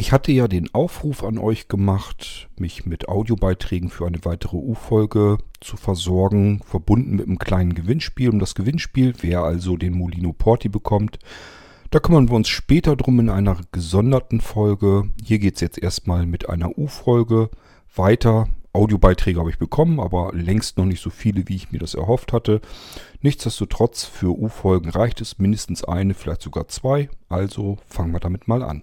Ich hatte ja den Aufruf an euch gemacht, mich mit Audiobeiträgen für eine weitere U-Folge zu versorgen, verbunden mit einem kleinen Gewinnspiel. Um das Gewinnspiel, wer also den Molino Porti bekommt, da kümmern wir uns später drum in einer gesonderten Folge. Hier geht es jetzt erstmal mit einer U-Folge weiter. Audiobeiträge habe ich bekommen, aber längst noch nicht so viele, wie ich mir das erhofft hatte. Nichtsdestotrotz, für U-Folgen reicht es mindestens eine, vielleicht sogar zwei. Also fangen wir damit mal an.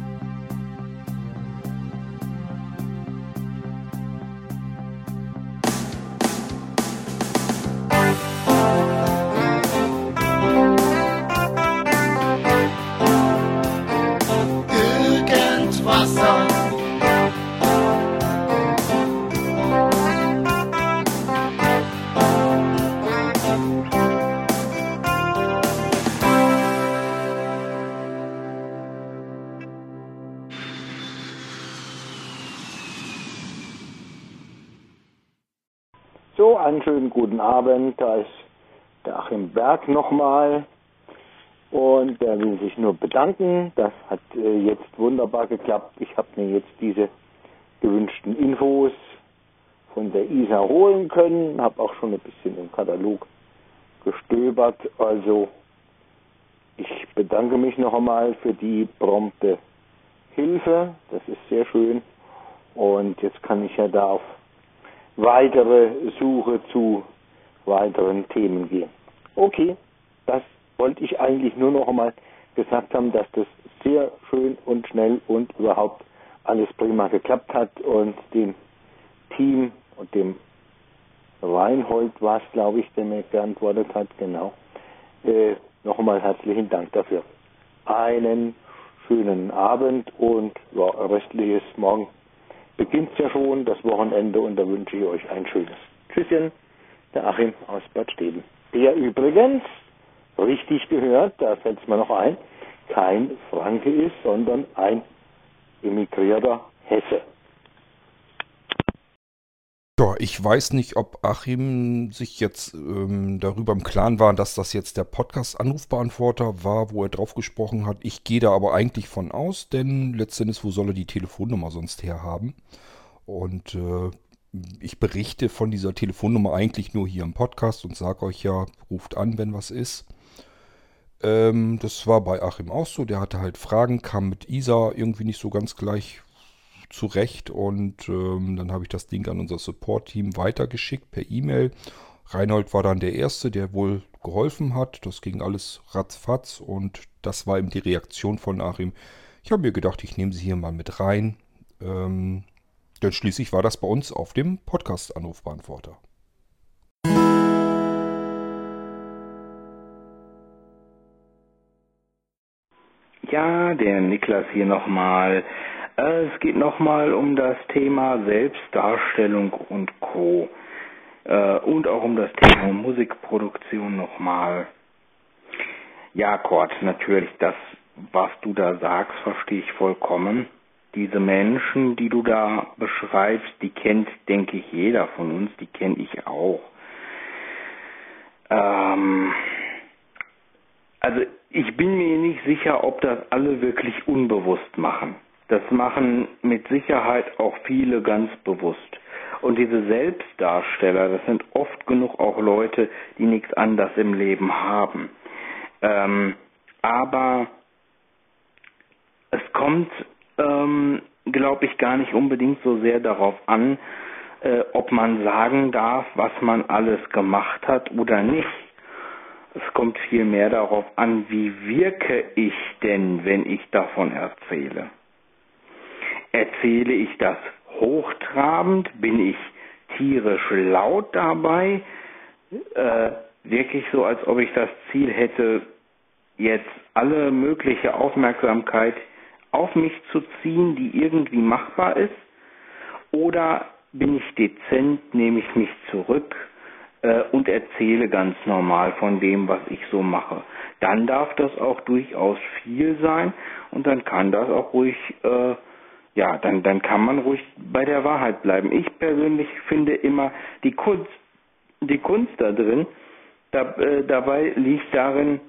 So, einen schönen guten Abend. Da ist der Achim Berg nochmal. Und der will sich nur bedanken. Das hat äh, jetzt wunderbar geklappt. Ich habe mir jetzt diese gewünschten Infos von der ISA holen können. Habe auch schon ein bisschen im Katalog gestöbert. Also ich bedanke mich noch einmal für die prompte Hilfe. Das ist sehr schön. Und jetzt kann ich ja da auf weitere Suche zu weiteren Themen gehen. Okay, das wollte ich eigentlich nur noch einmal gesagt haben, dass das sehr schön und schnell und überhaupt alles prima geklappt hat und dem Team und dem Reinhold war es, glaube ich, der mir geantwortet hat, genau. Äh, noch einmal herzlichen Dank dafür. Einen schönen Abend und ja, restliches Morgen beginnt ja schon, das Wochenende, und da wünsche ich euch ein schönes Tschüsschen, der Achim aus Bad Steben. Der übrigens, richtig gehört, da fällt es mir noch ein, kein Franke ist, sondern ein emigrierter Hesse. Ja, ich weiß nicht, ob Achim sich jetzt ähm, darüber im Klaren war, dass das jetzt der Podcast-Anrufbeantworter war, wo er drauf gesprochen hat. Ich gehe da aber eigentlich von aus, denn letztendlich, wo soll er die Telefonnummer sonst herhaben? Und äh, ich berichte von dieser Telefonnummer eigentlich nur hier im Podcast und sage euch ja, ruft an, wenn was ist. Ähm, das war bei Achim auch so. Der hatte halt Fragen, kam mit Isa irgendwie nicht so ganz gleich zurecht und ähm, dann habe ich das Ding an unser Support-Team weitergeschickt per E-Mail. Reinhold war dann der Erste, der wohl geholfen hat. Das ging alles ratzfatz und das war eben die Reaktion von Achim. Ich habe mir gedacht, ich nehme sie hier mal mit rein. Ähm, denn schließlich war das bei uns auf dem Podcast-Anrufbeantworter. Ja, der Niklas hier nochmal. Es geht nochmal um das Thema Selbstdarstellung und Co. Äh, und auch um das Thema Musikproduktion nochmal. Ja, Kurt, natürlich, das, was du da sagst, verstehe ich vollkommen. Diese Menschen, die du da beschreibst, die kennt, denke ich, jeder von uns, die kenne ich auch. Ähm, also ich bin mir nicht sicher, ob das alle wirklich unbewusst machen. Das machen mit Sicherheit auch viele ganz bewusst. Und diese Selbstdarsteller, das sind oft genug auch Leute, die nichts anderes im Leben haben. Ähm, aber es kommt, ähm, glaube ich, gar nicht unbedingt so sehr darauf an, äh, ob man sagen darf, was man alles gemacht hat oder nicht. Es kommt vielmehr darauf an, wie wirke ich denn, wenn ich davon erzähle. Erzähle ich das hochtrabend? Bin ich tierisch laut dabei? Äh, wirklich so, als ob ich das Ziel hätte, jetzt alle mögliche Aufmerksamkeit auf mich zu ziehen, die irgendwie machbar ist? Oder bin ich dezent, nehme ich mich zurück äh, und erzähle ganz normal von dem, was ich so mache? Dann darf das auch durchaus viel sein und dann kann das auch ruhig äh, ja, dann, dann kann man ruhig bei der Wahrheit bleiben. Ich persönlich finde immer die Kunst, die Kunst da drin, da, äh, dabei liegt darin,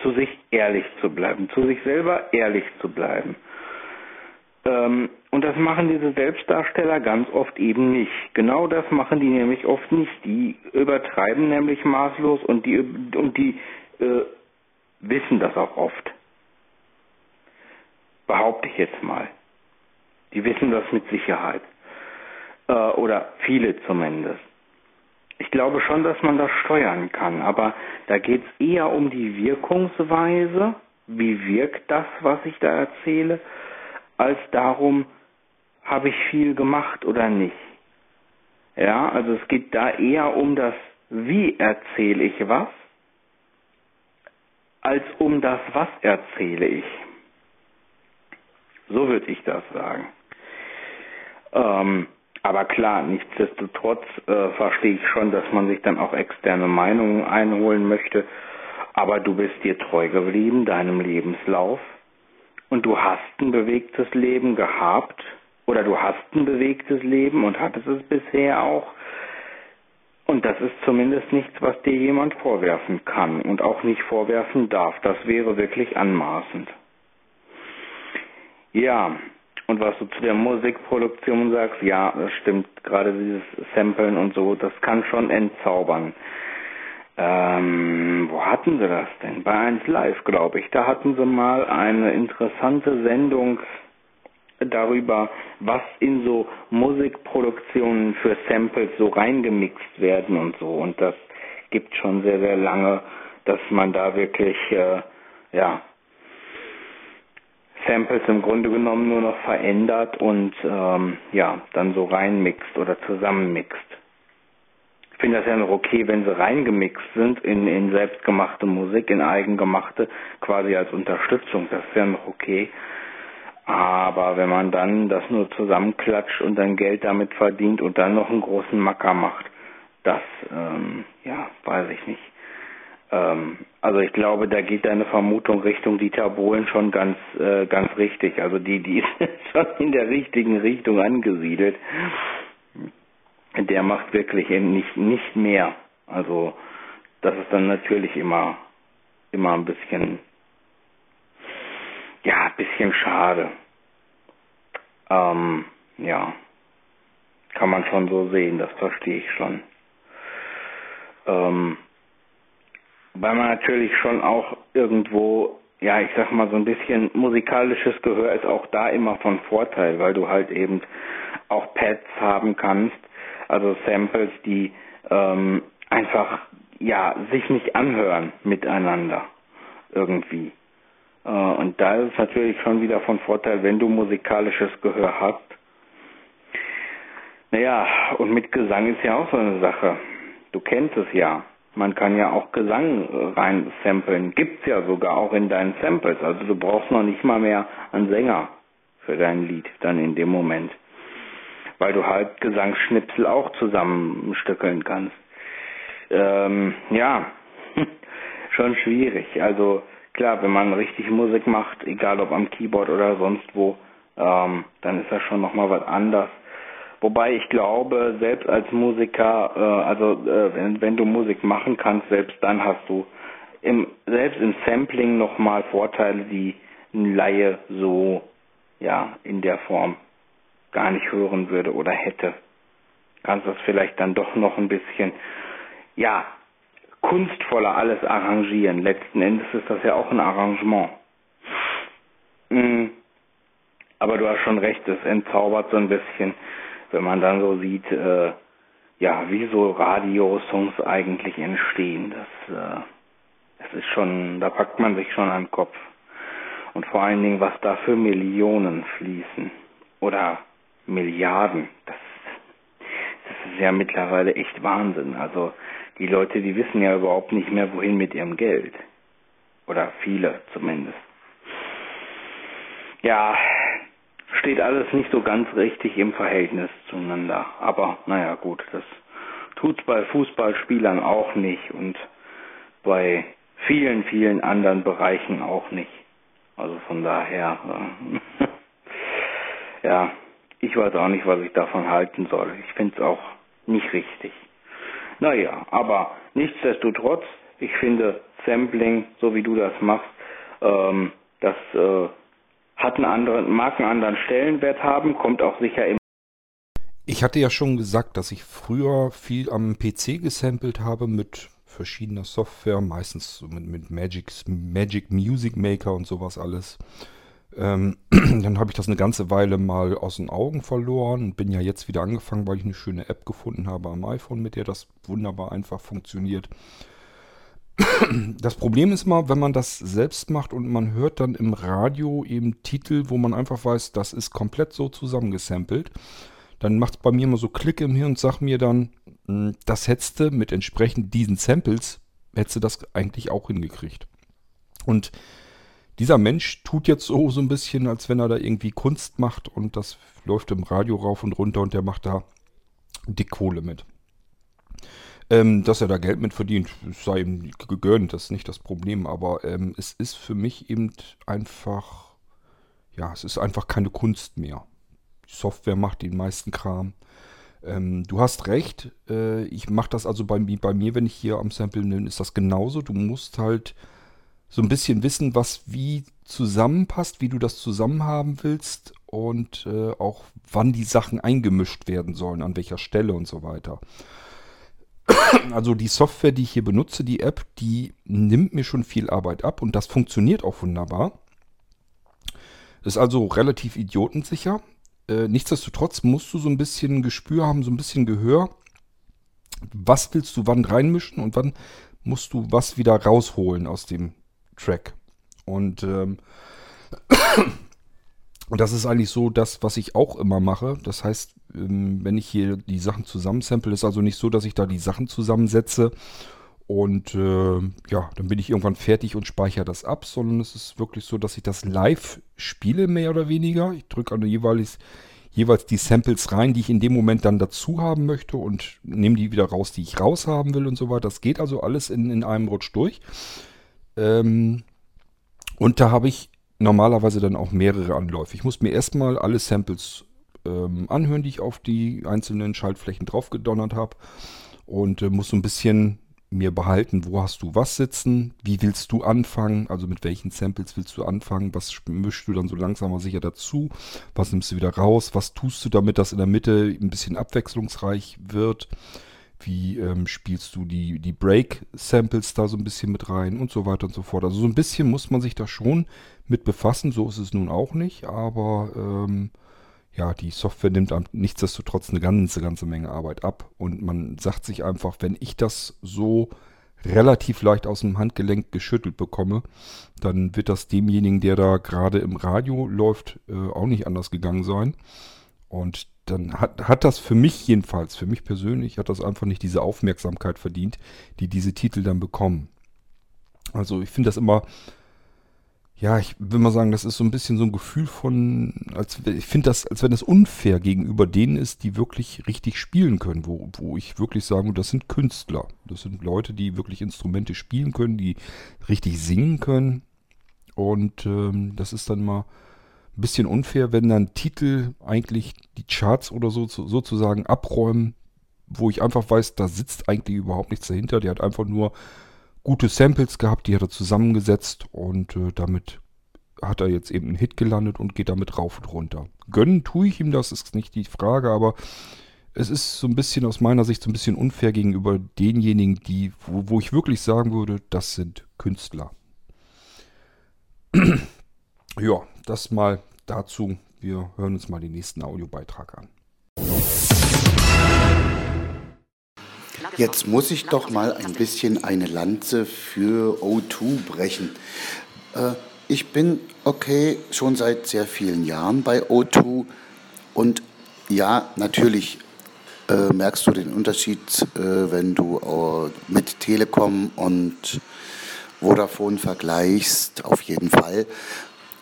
zu sich ehrlich zu bleiben, zu sich selber ehrlich zu bleiben. Ähm, und das machen diese Selbstdarsteller ganz oft eben nicht. Genau das machen die nämlich oft nicht. Die übertreiben nämlich maßlos und die, und die äh, wissen das auch oft. Behaupte ich jetzt mal. Die wissen das mit Sicherheit. Äh, oder viele zumindest. Ich glaube schon, dass man das steuern kann, aber da geht es eher um die Wirkungsweise, wie wirkt das, was ich da erzähle, als darum, habe ich viel gemacht oder nicht. Ja, also es geht da eher um das, wie erzähle ich was, als um das, was erzähle ich. So würde ich das sagen. Ähm, aber klar, nichtsdestotrotz äh, verstehe ich schon, dass man sich dann auch externe Meinungen einholen möchte. Aber du bist dir treu geblieben, deinem Lebenslauf. Und du hast ein bewegtes Leben gehabt. Oder du hast ein bewegtes Leben und hattest es bisher auch. Und das ist zumindest nichts, was dir jemand vorwerfen kann und auch nicht vorwerfen darf. Das wäre wirklich anmaßend. Ja, und was du zu der Musikproduktion sagst, ja, das stimmt. Gerade dieses Samplen und so, das kann schon entzaubern. Ähm, wo hatten sie das denn? Bei 1 Live, glaube ich. Da hatten sie mal eine interessante Sendung darüber, was in so Musikproduktionen für Samples so reingemixt werden und so. Und das gibt schon sehr, sehr lange, dass man da wirklich, äh, ja, Samples im Grunde genommen nur noch verändert und ähm, ja, dann so reinmixt oder zusammenmixt. Ich finde das ja noch okay, wenn sie reingemixt sind in, in selbstgemachte Musik, in eigengemachte, quasi als Unterstützung, das ist ja noch okay. Aber wenn man dann das nur zusammenklatscht und dann Geld damit verdient und dann noch einen großen Macker macht, das, ähm, ja, weiß ich nicht. Ähm, also ich glaube, da geht deine Vermutung Richtung Dieter Bohlen schon ganz, äh, ganz richtig. Also die, die ist schon in der richtigen Richtung angesiedelt. Der macht wirklich nicht, nicht mehr. Also das ist dann natürlich immer, immer ein bisschen, ja, ein bisschen schade. Ähm, ja, kann man schon so sehen, das verstehe ich schon. Ähm, weil man natürlich schon auch irgendwo, ja, ich sag mal so ein bisschen musikalisches Gehör ist auch da immer von Vorteil, weil du halt eben auch Pads haben kannst, also Samples, die ähm, einfach ja sich nicht anhören miteinander irgendwie. Äh, und da ist es natürlich schon wieder von Vorteil, wenn du musikalisches Gehör hast. Naja, und mit Gesang ist ja auch so eine Sache. Du kennst es ja. Man kann ja auch Gesang äh, rein samplen. Gibt's ja sogar auch in deinen Samples. Also du brauchst noch nicht mal mehr einen Sänger für dein Lied dann in dem Moment. Weil du halt Gesangsschnipsel auch zusammenstückeln kannst. Ähm, ja, schon schwierig. Also klar, wenn man richtig Musik macht, egal ob am Keyboard oder sonst wo, ähm, dann ist das schon nochmal was anderes. Wobei ich glaube, selbst als Musiker, äh, also äh, wenn, wenn du Musik machen kannst, selbst dann hast du im, selbst im Sampling nochmal Vorteile, die ein Laie so ja in der Form gar nicht hören würde oder hätte. Kannst das vielleicht dann doch noch ein bisschen ja kunstvoller alles arrangieren. Letzten Endes ist das ja auch ein Arrangement. Mhm. Aber du hast schon recht, es entzaubert so ein bisschen wenn man dann so sieht, äh, ja, wie so Radiosongs eigentlich entstehen. Das, äh, das ist schon, da packt man sich schon an den Kopf. Und vor allen Dingen, was da für Millionen fließen. Oder Milliarden. Das, das ist ja mittlerweile echt Wahnsinn. Also die Leute, die wissen ja überhaupt nicht mehr, wohin mit ihrem Geld. Oder viele zumindest. Ja, steht alles nicht so ganz richtig im Verhältnis zueinander. Aber naja gut, das tut's bei Fußballspielern auch nicht und bei vielen, vielen anderen Bereichen auch nicht. Also von daher, äh, ja, ich weiß auch nicht, was ich davon halten soll. Ich finde es auch nicht richtig. Naja, aber nichtsdestotrotz, Ich finde Sampling, so wie du das machst, ähm, das äh, hat einen anderen, mag einen anderen Stellenwert haben, kommt auch sicher im Ich hatte ja schon gesagt, dass ich früher viel am PC gesampelt habe mit verschiedener Software, meistens mit, mit Magic, Magic Music Maker und sowas alles. Ähm, dann habe ich das eine ganze Weile mal aus den Augen verloren und bin ja jetzt wieder angefangen, weil ich eine schöne App gefunden habe am iPhone, mit der das wunderbar einfach funktioniert. Das Problem ist mal, wenn man das selbst macht und man hört dann im Radio eben Titel, wo man einfach weiß, das ist komplett so zusammengesampelt, dann macht es bei mir immer so Klick im Hirn und sagt mir dann, hm, das hättest du mit entsprechend diesen Samples, hättest du das eigentlich auch hingekriegt. Und dieser Mensch tut jetzt so, so ein bisschen, als wenn er da irgendwie Kunst macht und das läuft im Radio rauf und runter und der macht da dick Kohle mit. Ähm, dass er da Geld mit verdient, sei ihm gegönnt, das ist nicht das Problem. Aber ähm, es ist für mich eben einfach, ja, es ist einfach keine Kunst mehr. Die Software macht den meisten Kram. Ähm, du hast recht, äh, ich mache das also bei, bei mir, wenn ich hier am Sample nehme, ist das genauso. Du musst halt so ein bisschen wissen, was wie zusammenpasst, wie du das zusammen haben willst und äh, auch wann die Sachen eingemischt werden sollen, an welcher Stelle und so weiter. Also die Software, die ich hier benutze, die App, die nimmt mir schon viel Arbeit ab und das funktioniert auch wunderbar. Ist also relativ idiotensicher. Äh, nichtsdestotrotz musst du so ein bisschen Gespür haben, so ein bisschen Gehör. Was willst du wann reinmischen und wann musst du was wieder rausholen aus dem Track? Und ähm, und das ist eigentlich so das, was ich auch immer mache. Das heißt, wenn ich hier die Sachen zusammensample, ist also nicht so, dass ich da die Sachen zusammensetze und äh, ja, dann bin ich irgendwann fertig und speichere das ab, sondern es ist wirklich so, dass ich das live spiele, mehr oder weniger. Ich drücke also jeweils, jeweils die Samples rein, die ich in dem Moment dann dazu haben möchte und nehme die wieder raus, die ich raus haben will und so weiter. Das geht also alles in, in einem Rutsch durch. Ähm, und da habe ich normalerweise dann auch mehrere Anläufe. Ich muss mir erstmal alle Samples ähm, anhören, die ich auf die einzelnen Schaltflächen draufgedonnert habe. Und äh, muss so ein bisschen mir behalten, wo hast du was sitzen, wie willst du anfangen, also mit welchen Samples willst du anfangen, was mischst du dann so langsam aber sicher dazu, was nimmst du wieder raus, was tust du damit, dass in der Mitte ein bisschen abwechslungsreich wird, wie ähm, spielst du die, die Break-Samples da so ein bisschen mit rein und so weiter und so fort. Also so ein bisschen muss man sich da schon mit befassen, so ist es nun auch nicht, aber ähm, ja, die Software nimmt nichtsdestotrotz eine ganze, ganze Menge Arbeit ab. Und man sagt sich einfach, wenn ich das so relativ leicht aus dem Handgelenk geschüttelt bekomme, dann wird das demjenigen, der da gerade im Radio läuft, äh, auch nicht anders gegangen sein. Und dann hat, hat das für mich jedenfalls, für mich persönlich, hat das einfach nicht diese Aufmerksamkeit verdient, die diese Titel dann bekommen. Also ich finde das immer ja, ich will mal sagen, das ist so ein bisschen so ein Gefühl von, als ich finde das, als wenn das unfair gegenüber denen ist, die wirklich richtig spielen können, wo, wo ich wirklich sagen, das sind Künstler. Das sind Leute, die wirklich Instrumente spielen können, die richtig singen können. Und ähm, das ist dann mal ein bisschen unfair, wenn dann Titel eigentlich die Charts oder so sozusagen abräumen, wo ich einfach weiß, da sitzt eigentlich überhaupt nichts dahinter. Der hat einfach nur gute Samples gehabt, die hat er zusammengesetzt und äh, damit hat er jetzt eben einen Hit gelandet und geht damit rauf und runter. Gönnen tue ich ihm das, ist nicht die Frage, aber es ist so ein bisschen aus meiner Sicht so ein bisschen unfair gegenüber denjenigen, die, wo, wo ich wirklich sagen würde, das sind Künstler. ja, das mal dazu. Wir hören uns mal den nächsten Audiobeitrag an. Jetzt muss ich doch mal ein bisschen eine Lanze für O2 brechen. Äh, ich bin okay schon seit sehr vielen Jahren bei O2 und ja, natürlich äh, merkst du den Unterschied, äh, wenn du äh, mit Telekom und Vodafone vergleichst, auf jeden Fall.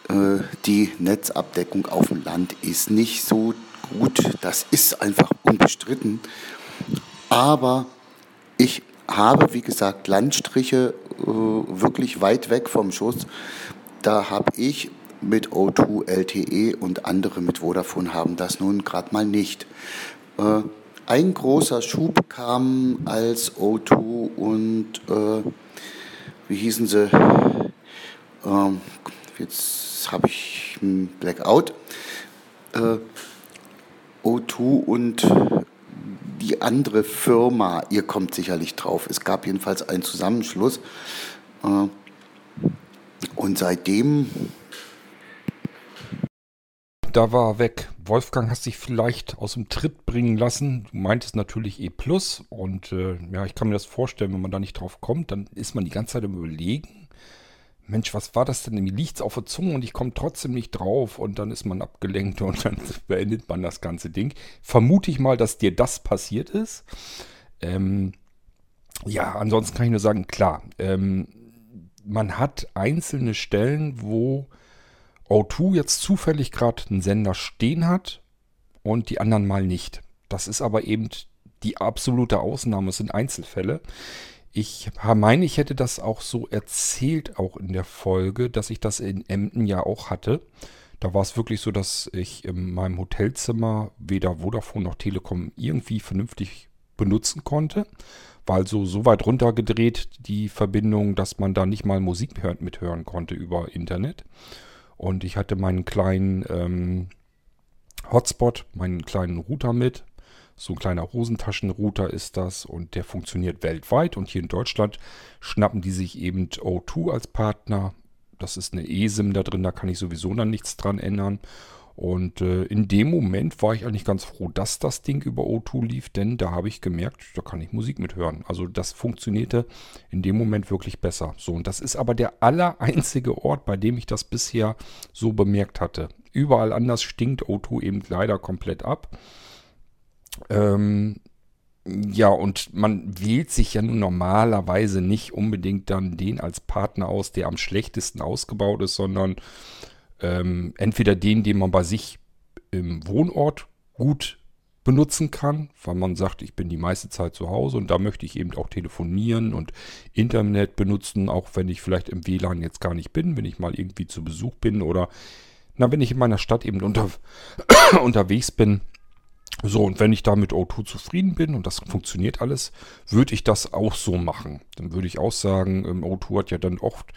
Äh, die Netzabdeckung auf dem Land ist nicht so gut, das ist einfach unbestritten. Aber ich habe, wie gesagt, Landstriche äh, wirklich weit weg vom Schuss. Da habe ich mit O2 LTE und andere mit Vodafone haben das nun gerade mal nicht. Äh, ein großer Schub kam, als O2 und äh, wie hießen sie? Ähm, jetzt habe ich einen Blackout. Äh, O2 und die andere Firma, ihr kommt sicherlich drauf. Es gab jedenfalls einen Zusammenschluss. Äh, und seitdem. Da war er weg. Wolfgang hast dich vielleicht aus dem Tritt bringen lassen. Du meintest natürlich E und äh, ja, ich kann mir das vorstellen, wenn man da nicht drauf kommt, dann ist man die ganze Zeit im Überlegen. Mensch, was war das denn? Mir liegt es auf der Zunge und ich komme trotzdem nicht drauf und dann ist man abgelenkt und dann beendet man das ganze Ding. Vermute ich mal, dass dir das passiert ist. Ähm, ja, ansonsten kann ich nur sagen, klar, ähm, man hat einzelne Stellen, wo O2 jetzt zufällig gerade einen Sender stehen hat und die anderen mal nicht. Das ist aber eben die absolute Ausnahme, es sind Einzelfälle. Ich meine, ich hätte das auch so erzählt, auch in der Folge, dass ich das in Emden ja auch hatte. Da war es wirklich so, dass ich in meinem Hotelzimmer weder Vodafone noch Telekom irgendwie vernünftig benutzen konnte. War also so weit runtergedreht, die Verbindung, dass man da nicht mal Musik mithören konnte über Internet. Und ich hatte meinen kleinen ähm, Hotspot, meinen kleinen Router mit. So ein kleiner Hosentaschenrouter ist das und der funktioniert weltweit. Und hier in Deutschland schnappen die sich eben O2 als Partner. Das ist eine eSIM da drin, da kann ich sowieso dann nichts dran ändern. Und äh, in dem Moment war ich eigentlich ganz froh, dass das Ding über O2 lief, denn da habe ich gemerkt, da kann ich Musik mithören. Also das funktionierte in dem Moment wirklich besser. So, und das ist aber der aller einzige Ort, bei dem ich das bisher so bemerkt hatte. Überall anders stinkt O2 eben leider komplett ab. Ähm, ja, und man wählt sich ja nun normalerweise nicht unbedingt dann den als Partner aus, der am schlechtesten ausgebaut ist, sondern ähm, entweder den, den man bei sich im Wohnort gut benutzen kann, weil man sagt, ich bin die meiste Zeit zu Hause und da möchte ich eben auch telefonieren und Internet benutzen, auch wenn ich vielleicht im WLAN jetzt gar nicht bin, wenn ich mal irgendwie zu Besuch bin oder na, wenn ich in meiner Stadt eben unter, unterwegs bin. So, und wenn ich da mit O2 zufrieden bin und das funktioniert alles, würde ich das auch so machen. Dann würde ich auch sagen, O2 hat ja dann oft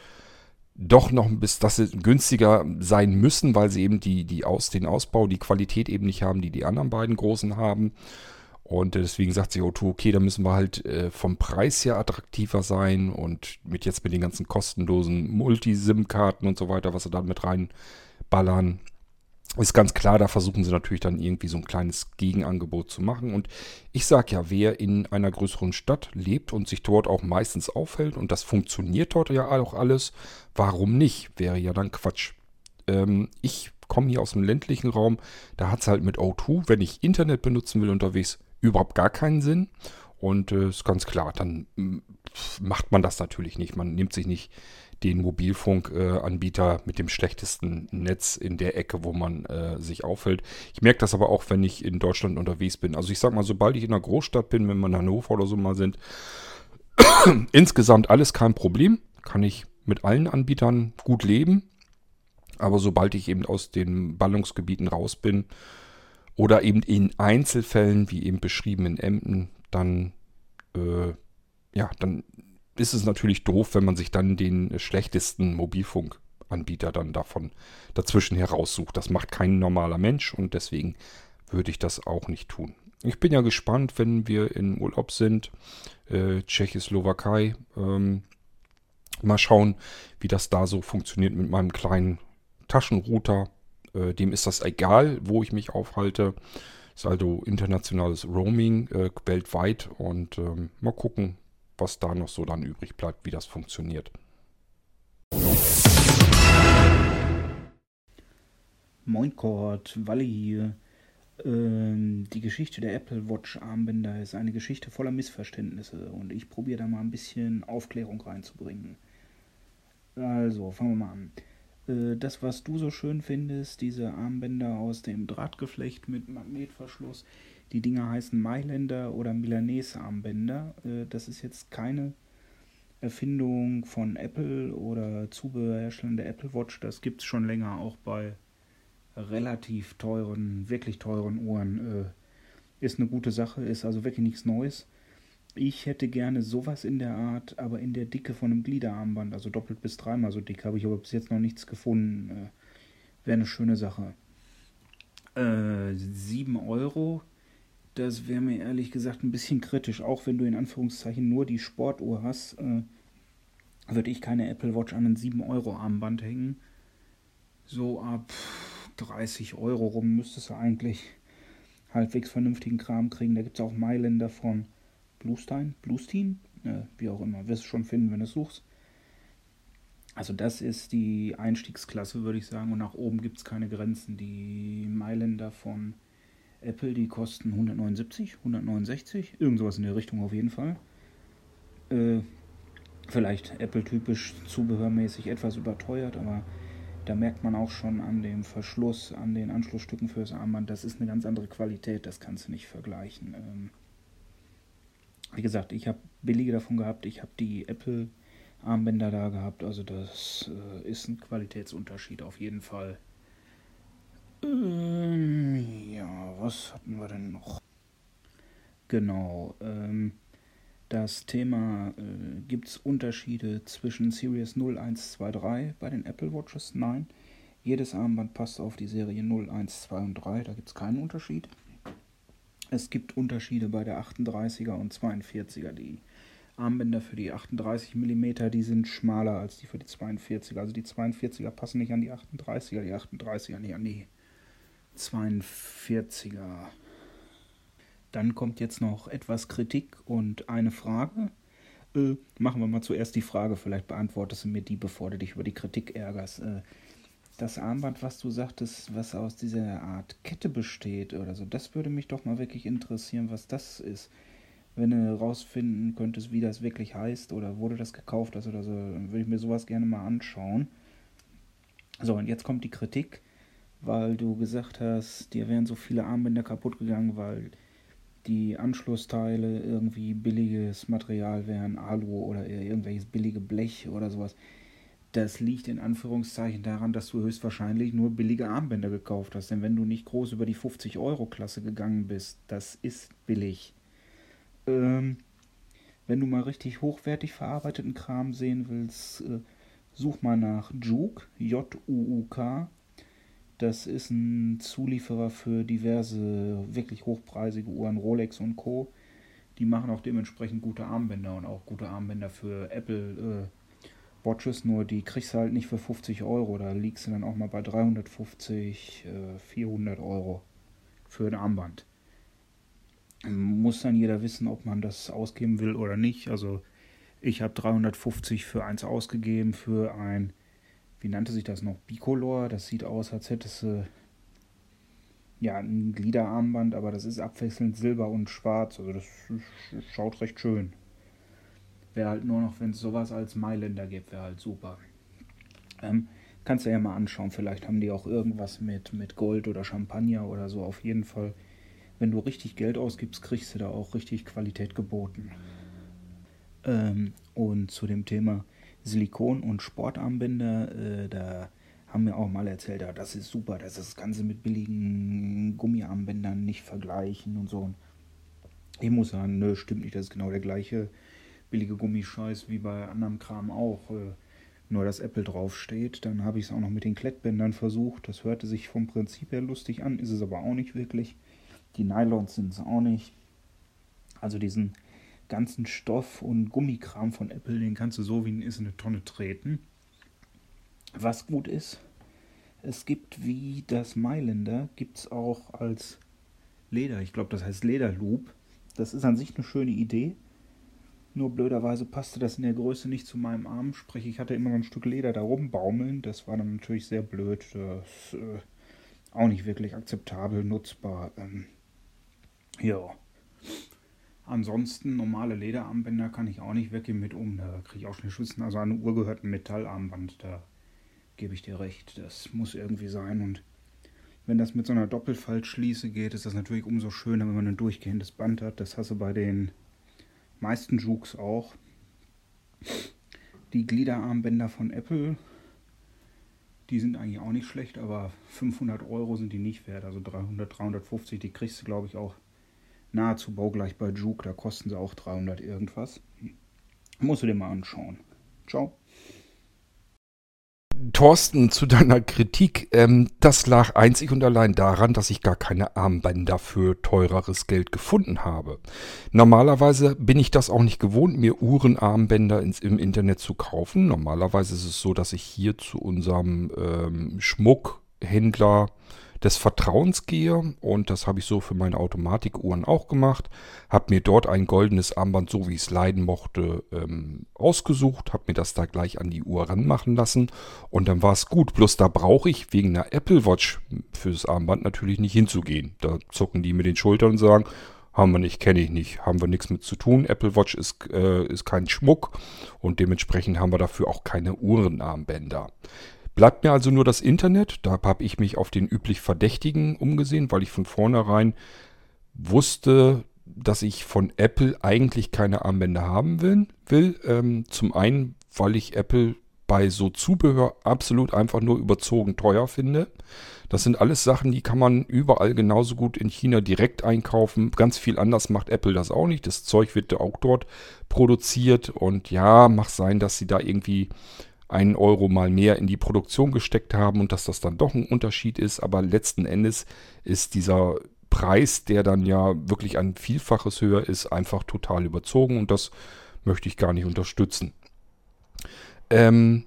doch noch bis das günstiger sein müssen, weil sie eben die, die aus, den Ausbau, die Qualität eben nicht haben, die die anderen beiden großen haben. Und deswegen sagt sich O2, okay, da müssen wir halt äh, vom Preis her attraktiver sein und mit jetzt mit den ganzen kostenlosen Multi-SIM-Karten und so weiter, was sie da mit reinballern, ist ganz klar, da versuchen sie natürlich dann irgendwie so ein kleines Gegenangebot zu machen. Und ich sage ja, wer in einer größeren Stadt lebt und sich dort auch meistens aufhält und das funktioniert dort ja auch alles, warum nicht? Wäre ja dann Quatsch. Ähm, ich komme hier aus dem ländlichen Raum, da hat es halt mit O2, wenn ich Internet benutzen will unterwegs, überhaupt gar keinen Sinn. Und äh, ist ganz klar, dann macht man das natürlich nicht. Man nimmt sich nicht den Mobilfunkanbieter mit dem schlechtesten Netz in der Ecke, wo man äh, sich aufhält. Ich merke das aber auch, wenn ich in Deutschland unterwegs bin. Also ich sag mal, sobald ich in einer Großstadt bin, wenn wir in Hannover oder so mal sind, insgesamt alles kein Problem. Kann ich mit allen Anbietern gut leben. Aber sobald ich eben aus den Ballungsgebieten raus bin oder eben in Einzelfällen, wie eben beschrieben in Emden, dann, äh, ja, dann ist es natürlich doof, wenn man sich dann den schlechtesten Mobilfunkanbieter dann davon dazwischen heraussucht. Das macht kein normaler Mensch und deswegen würde ich das auch nicht tun. Ich bin ja gespannt, wenn wir in Urlaub sind, äh, Tschechoslowakei, ähm, mal schauen, wie das da so funktioniert mit meinem kleinen Taschenrouter. Äh, dem ist das egal, wo ich mich aufhalte. Ist also internationales Roaming äh, weltweit und ähm, mal gucken, was da noch so dann übrig bleibt, wie das funktioniert. Moin Kurt, Walle hier. Ähm, die Geschichte der Apple Watch Armbänder ist eine Geschichte voller Missverständnisse und ich probiere da mal ein bisschen Aufklärung reinzubringen. Also, fangen wir mal an. Äh, das, was du so schön findest, diese Armbänder aus dem Drahtgeflecht mit Magnetverschluss, die Dinger heißen Mailänder oder Milanese Armbänder. Äh, das ist jetzt keine Erfindung von Apple oder Zubehörherstellern der Apple Watch. Das gibt es schon länger auch bei relativ teuren, wirklich teuren Uhren. Äh, Ist eine gute Sache, ist also wirklich nichts Neues. Ich hätte gerne sowas in der Art, aber in der Dicke von einem Gliederarmband, also doppelt bis dreimal so dick, habe ich aber bis jetzt noch nichts gefunden. Äh, Wäre eine schöne Sache. Äh, 7 Euro, das wäre mir ehrlich gesagt ein bisschen kritisch. Auch wenn du in Anführungszeichen nur die Sportuhr hast, äh, würde ich keine Apple Watch an ein 7 Euro Armband hängen. So ab 30 Euro rum müsstest du eigentlich halbwegs vernünftigen Kram kriegen. Da gibt es auch Meilen davon. Bluestein, Bluestein, äh, wie auch immer, wirst du schon finden, wenn du es suchst. Also das ist die Einstiegsklasse, würde ich sagen. Und nach oben gibt es keine Grenzen. Die Mailänder von Apple, die kosten 179, 169, irgend sowas in der Richtung auf jeden Fall. Äh, vielleicht Apple-typisch zubehörmäßig etwas überteuert, aber da merkt man auch schon an dem Verschluss, an den Anschlussstücken fürs Armband, das ist eine ganz andere Qualität, das kannst du nicht vergleichen. Ähm, wie gesagt, ich habe billige davon gehabt, ich habe die Apple Armbänder da gehabt, also das äh, ist ein Qualitätsunterschied auf jeden Fall. Ähm, ja, was hatten wir denn noch? Genau, ähm, das Thema, äh, gibt es Unterschiede zwischen Series 0123 bei den Apple Watches? Nein. Jedes Armband passt auf die Serie 0, 1, 2 und 3, da gibt es keinen Unterschied. Es gibt Unterschiede bei der 38er und 42er. Die Armbänder für die 38 mm, die sind schmaler als die für die 42er. Also die 42er passen nicht an die 38er, die 38er nicht an die 42er. Dann kommt jetzt noch etwas Kritik und eine Frage. Äh, machen wir mal zuerst die Frage, vielleicht beantwortest du mir die, bevor du dich über die Kritik ärgerst. Äh, das Armband, was du sagtest, was aus dieser Art Kette besteht oder so, das würde mich doch mal wirklich interessieren, was das ist. Wenn du rausfinden könntest, wie das wirklich heißt oder wurde das gekauft hast oder so, dann würde ich mir sowas gerne mal anschauen. So, und jetzt kommt die Kritik, weil du gesagt hast, dir wären so viele Armbänder kaputt gegangen, weil die Anschlussteile irgendwie billiges Material wären, Alu oder irgendwelches billige Blech oder sowas. Das liegt in Anführungszeichen daran, dass du höchstwahrscheinlich nur billige Armbänder gekauft hast. Denn wenn du nicht groß über die 50-Euro-Klasse gegangen bist, das ist billig. Ähm, wenn du mal richtig hochwertig verarbeiteten Kram sehen willst, äh, such mal nach Juke, J-U-U-K. Das ist ein Zulieferer für diverse wirklich hochpreisige Uhren, Rolex und Co. Die machen auch dementsprechend gute Armbänder und auch gute Armbänder für Apple. Äh, Watches, nur die kriegst du halt nicht für 50 Euro. Da liegst du dann auch mal bei 350, äh, 400 Euro für ein Armband. Muss dann jeder wissen, ob man das ausgeben will oder nicht. Also ich habe 350 für eins ausgegeben, für ein, wie nannte sich das noch, Bicolor. Das sieht aus, als hättest du ja ein Gliederarmband, aber das ist abwechselnd silber und schwarz. Also das schaut recht schön. Wäre halt nur noch, wenn es sowas als Mailänder gibt, wäre halt super. Ähm, kannst du ja mal anschauen, vielleicht haben die auch irgendwas mit, mit Gold oder Champagner oder so. Auf jeden Fall, wenn du richtig Geld ausgibst, kriegst du da auch richtig Qualität geboten. Ähm, und zu dem Thema Silikon- und Sportarmbänder, äh, da haben wir auch mal erzählt, ja, das ist super, dass das Ganze mit billigen Gummiarmbändern nicht vergleichen und so. Ich muss sagen, nö, stimmt nicht, das ist genau der gleiche billige Gummischeiß wie bei anderem Kram auch. Äh, nur dass Apple draufsteht. Dann habe ich es auch noch mit den Klettbändern versucht. Das hörte sich vom Prinzip her lustig an, ist es aber auch nicht wirklich. Die Nylons sind es auch nicht. Also diesen ganzen Stoff und Gummikram von Apple, den kannst du so wie ihn ist in eine Tonne treten. Was gut ist, es gibt wie das Mailänder, gibt es auch als Leder, ich glaube das heißt Lederloop. Das ist an sich eine schöne Idee. Nur blöderweise passte das in der Größe nicht zu meinem Arm. Sprich, ich hatte immer noch ein Stück Leder da rumbaumeln. Das war dann natürlich sehr blöd. Das äh, auch nicht wirklich akzeptabel, nutzbar. Ähm, ja. Ansonsten normale Lederarmbänder kann ich auch nicht weggehen mit um. Da kriege ich auch schon Schwitzen. Also eine Uhr gehört ein Metallarmband. Da gebe ich dir recht. Das muss irgendwie sein. Und wenn das mit so einer Doppelfaltschließe geht, ist das natürlich umso schöner, wenn man ein durchgehendes Band hat. Das hast du bei den meisten Jukes auch. Die Gliederarmbänder von Apple, die sind eigentlich auch nicht schlecht, aber 500 Euro sind die nicht wert. Also 300, 350, die kriegst du, glaube ich, auch nahezu baugleich bei Juke, da kosten sie auch 300 irgendwas. Musst du dir mal anschauen. Ciao. Thorsten, zu deiner Kritik, ähm, das lag einzig und allein daran, dass ich gar keine Armbänder für teureres Geld gefunden habe. Normalerweise bin ich das auch nicht gewohnt, mir Uhrenarmbänder ins, im Internet zu kaufen. Normalerweise ist es so, dass ich hier zu unserem ähm, Schmuckhändler des Vertrauens gehe und das habe ich so für meine Automatikuhren auch gemacht. Habe mir dort ein goldenes Armband, so wie ich es leiden mochte, ähm, ausgesucht, habe mir das da gleich an die Uhr ranmachen lassen und dann war es gut. Bloß da brauche ich wegen einer Apple Watch fürs Armband natürlich nicht hinzugehen. Da zucken die mit den Schultern und sagen, haben wir nicht, kenne ich nicht, haben wir nichts mit zu tun. Apple Watch ist, äh, ist kein Schmuck und dementsprechend haben wir dafür auch keine Uhrenarmbänder. Bleibt mir also nur das Internet. Da habe ich mich auf den üblich Verdächtigen umgesehen, weil ich von vornherein wusste, dass ich von Apple eigentlich keine Armbänder haben will. will. Ähm, zum einen, weil ich Apple bei so Zubehör absolut einfach nur überzogen teuer finde. Das sind alles Sachen, die kann man überall genauso gut in China direkt einkaufen. Ganz viel anders macht Apple das auch nicht. Das Zeug wird auch dort produziert und ja, mag sein, dass sie da irgendwie einen Euro mal mehr in die Produktion gesteckt haben und dass das dann doch ein Unterschied ist. Aber letzten Endes ist dieser Preis, der dann ja wirklich ein Vielfaches höher ist, einfach total überzogen und das möchte ich gar nicht unterstützen. Ähm,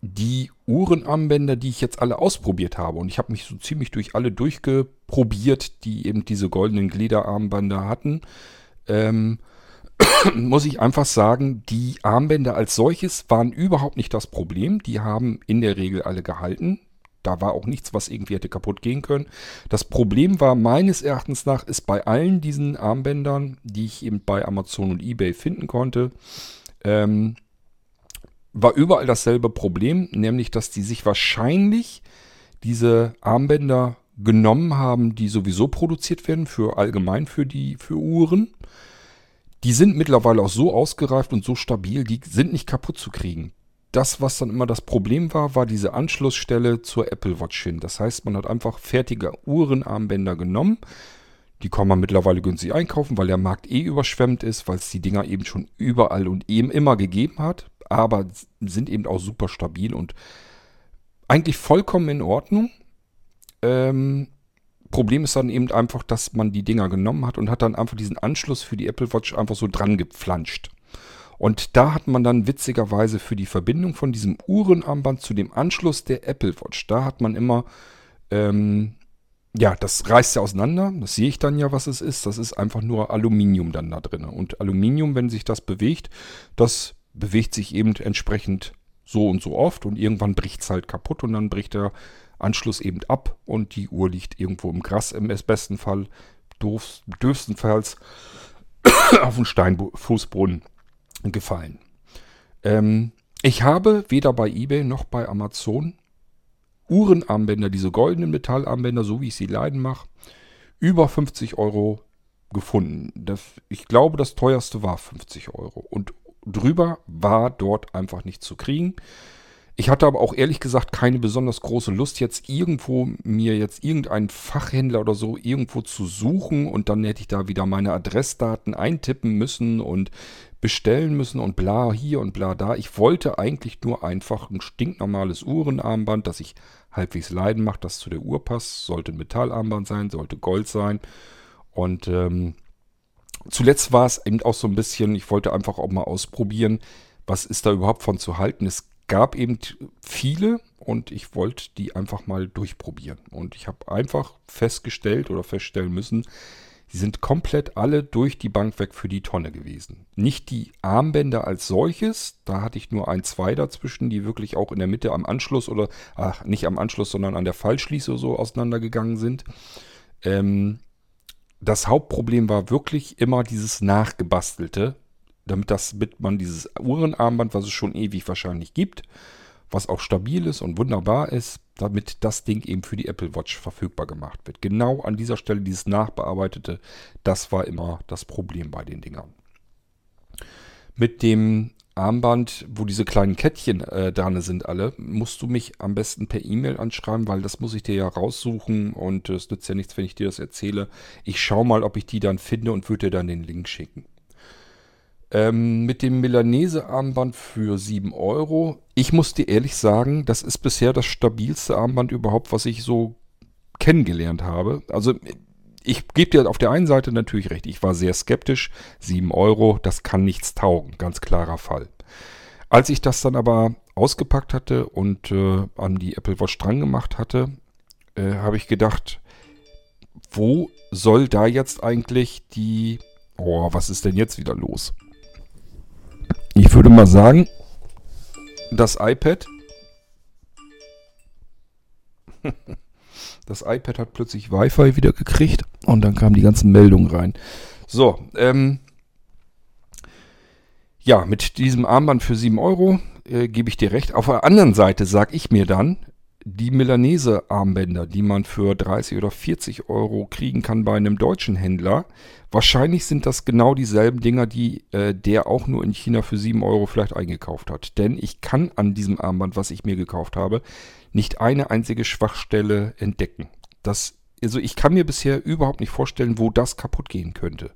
die Uhrenarmbänder, die ich jetzt alle ausprobiert habe, und ich habe mich so ziemlich durch alle durchgeprobiert, die eben diese goldenen Gliederarmbänder hatten, ähm, muss ich einfach sagen, die Armbänder als solches waren überhaupt nicht das Problem. Die haben in der Regel alle gehalten. Da war auch nichts, was irgendwie hätte kaputt gehen können. Das Problem war meines Erachtens nach, ist bei allen diesen Armbändern, die ich eben bei Amazon und eBay finden konnte, ähm, war überall dasselbe Problem, nämlich dass die sich wahrscheinlich diese Armbänder genommen haben, die sowieso produziert werden für allgemein für die für Uhren die sind mittlerweile auch so ausgereift und so stabil, die sind nicht kaputt zu kriegen. Das, was dann immer das Problem war, war diese Anschlussstelle zur Apple Watch hin. Das heißt, man hat einfach fertige Uhrenarmbänder genommen. Die kann man mittlerweile günstig einkaufen, weil der Markt eh überschwemmt ist, weil es die Dinger eben schon überall und eben immer gegeben hat. Aber sind eben auch super stabil und eigentlich vollkommen in Ordnung. Ähm, Problem ist dann eben einfach, dass man die Dinger genommen hat und hat dann einfach diesen Anschluss für die Apple Watch einfach so dran gepflanscht. Und da hat man dann witzigerweise für die Verbindung von diesem Uhrenarmband zu dem Anschluss der Apple Watch, da hat man immer, ähm, ja, das reißt ja auseinander. Das sehe ich dann ja, was es ist. Das ist einfach nur Aluminium dann da drin. Und Aluminium, wenn sich das bewegt, das bewegt sich eben entsprechend so und so oft und irgendwann bricht es halt kaputt und dann bricht der Anschluss eben ab und die Uhr liegt irgendwo im Gras im besten Fall, dürfstenfalls auf den Steinfußboden gefallen. Ähm, ich habe weder bei eBay noch bei Amazon Uhrenarmbänder, diese goldenen Metallarmbänder, so wie ich sie leiden mache, über 50 Euro gefunden. Das, ich glaube, das teuerste war 50 Euro. Und drüber war dort einfach nicht zu kriegen. Ich hatte aber auch ehrlich gesagt keine besonders große Lust, jetzt irgendwo mir jetzt irgendeinen Fachhändler oder so irgendwo zu suchen und dann hätte ich da wieder meine Adressdaten eintippen müssen und bestellen müssen und bla hier und bla da. Ich wollte eigentlich nur einfach ein stinknormales Uhrenarmband, das ich halbwegs leiden macht, das zu der Uhr passt. Sollte ein Metallarmband sein, sollte Gold sein. Und ähm, zuletzt war es eben auch so ein bisschen, ich wollte einfach auch mal ausprobieren, was ist da überhaupt von zu halten. Es gab eben viele und ich wollte die einfach mal durchprobieren. Und ich habe einfach festgestellt oder feststellen müssen, sie sind komplett alle durch die Bank weg für die Tonne gewesen. Nicht die Armbänder als solches, da hatte ich nur ein, zwei dazwischen, die wirklich auch in der Mitte am Anschluss oder, ach, nicht am Anschluss, sondern an der Fallschließe so auseinandergegangen sind. Ähm, das Hauptproblem war wirklich immer dieses Nachgebastelte, damit das mit man dieses Uhrenarmband, was es schon ewig wahrscheinlich gibt, was auch stabil ist und wunderbar ist, damit das Ding eben für die Apple Watch verfügbar gemacht wird. Genau an dieser Stelle dieses nachbearbeitete, das war immer das Problem bei den Dingern. Mit dem Armband, wo diese kleinen Kettchen äh, dran sind alle, musst du mich am besten per E-Mail anschreiben, weil das muss ich dir ja raussuchen und es nützt ja nichts, wenn ich dir das erzähle. Ich schaue mal, ob ich die dann finde und würde dir dann den Link schicken. Ähm, mit dem Milanese-Armband für 7 Euro. Ich muss dir ehrlich sagen, das ist bisher das stabilste Armband überhaupt, was ich so kennengelernt habe. Also ich gebe dir auf der einen Seite natürlich recht. Ich war sehr skeptisch. 7 Euro, das kann nichts taugen. Ganz klarer Fall. Als ich das dann aber ausgepackt hatte und äh, an die Apple Watch dran gemacht hatte, äh, habe ich gedacht, wo soll da jetzt eigentlich die... Oh, was ist denn jetzt wieder los? Ich würde mal sagen, das iPad. Das iPad hat plötzlich Wi-Fi wieder gekriegt und dann kamen die ganzen Meldungen rein. So, ähm, ja, mit diesem Armband für 7 Euro äh, gebe ich dir recht. Auf der anderen Seite sage ich mir dann, die Milanese-Armbänder, die man für 30 oder 40 Euro kriegen kann bei einem deutschen Händler, wahrscheinlich sind das genau dieselben Dinger, die äh, der auch nur in China für 7 Euro vielleicht eingekauft hat. Denn ich kann an diesem Armband, was ich mir gekauft habe, nicht eine einzige Schwachstelle entdecken. Das, also ich kann mir bisher überhaupt nicht vorstellen, wo das kaputt gehen könnte.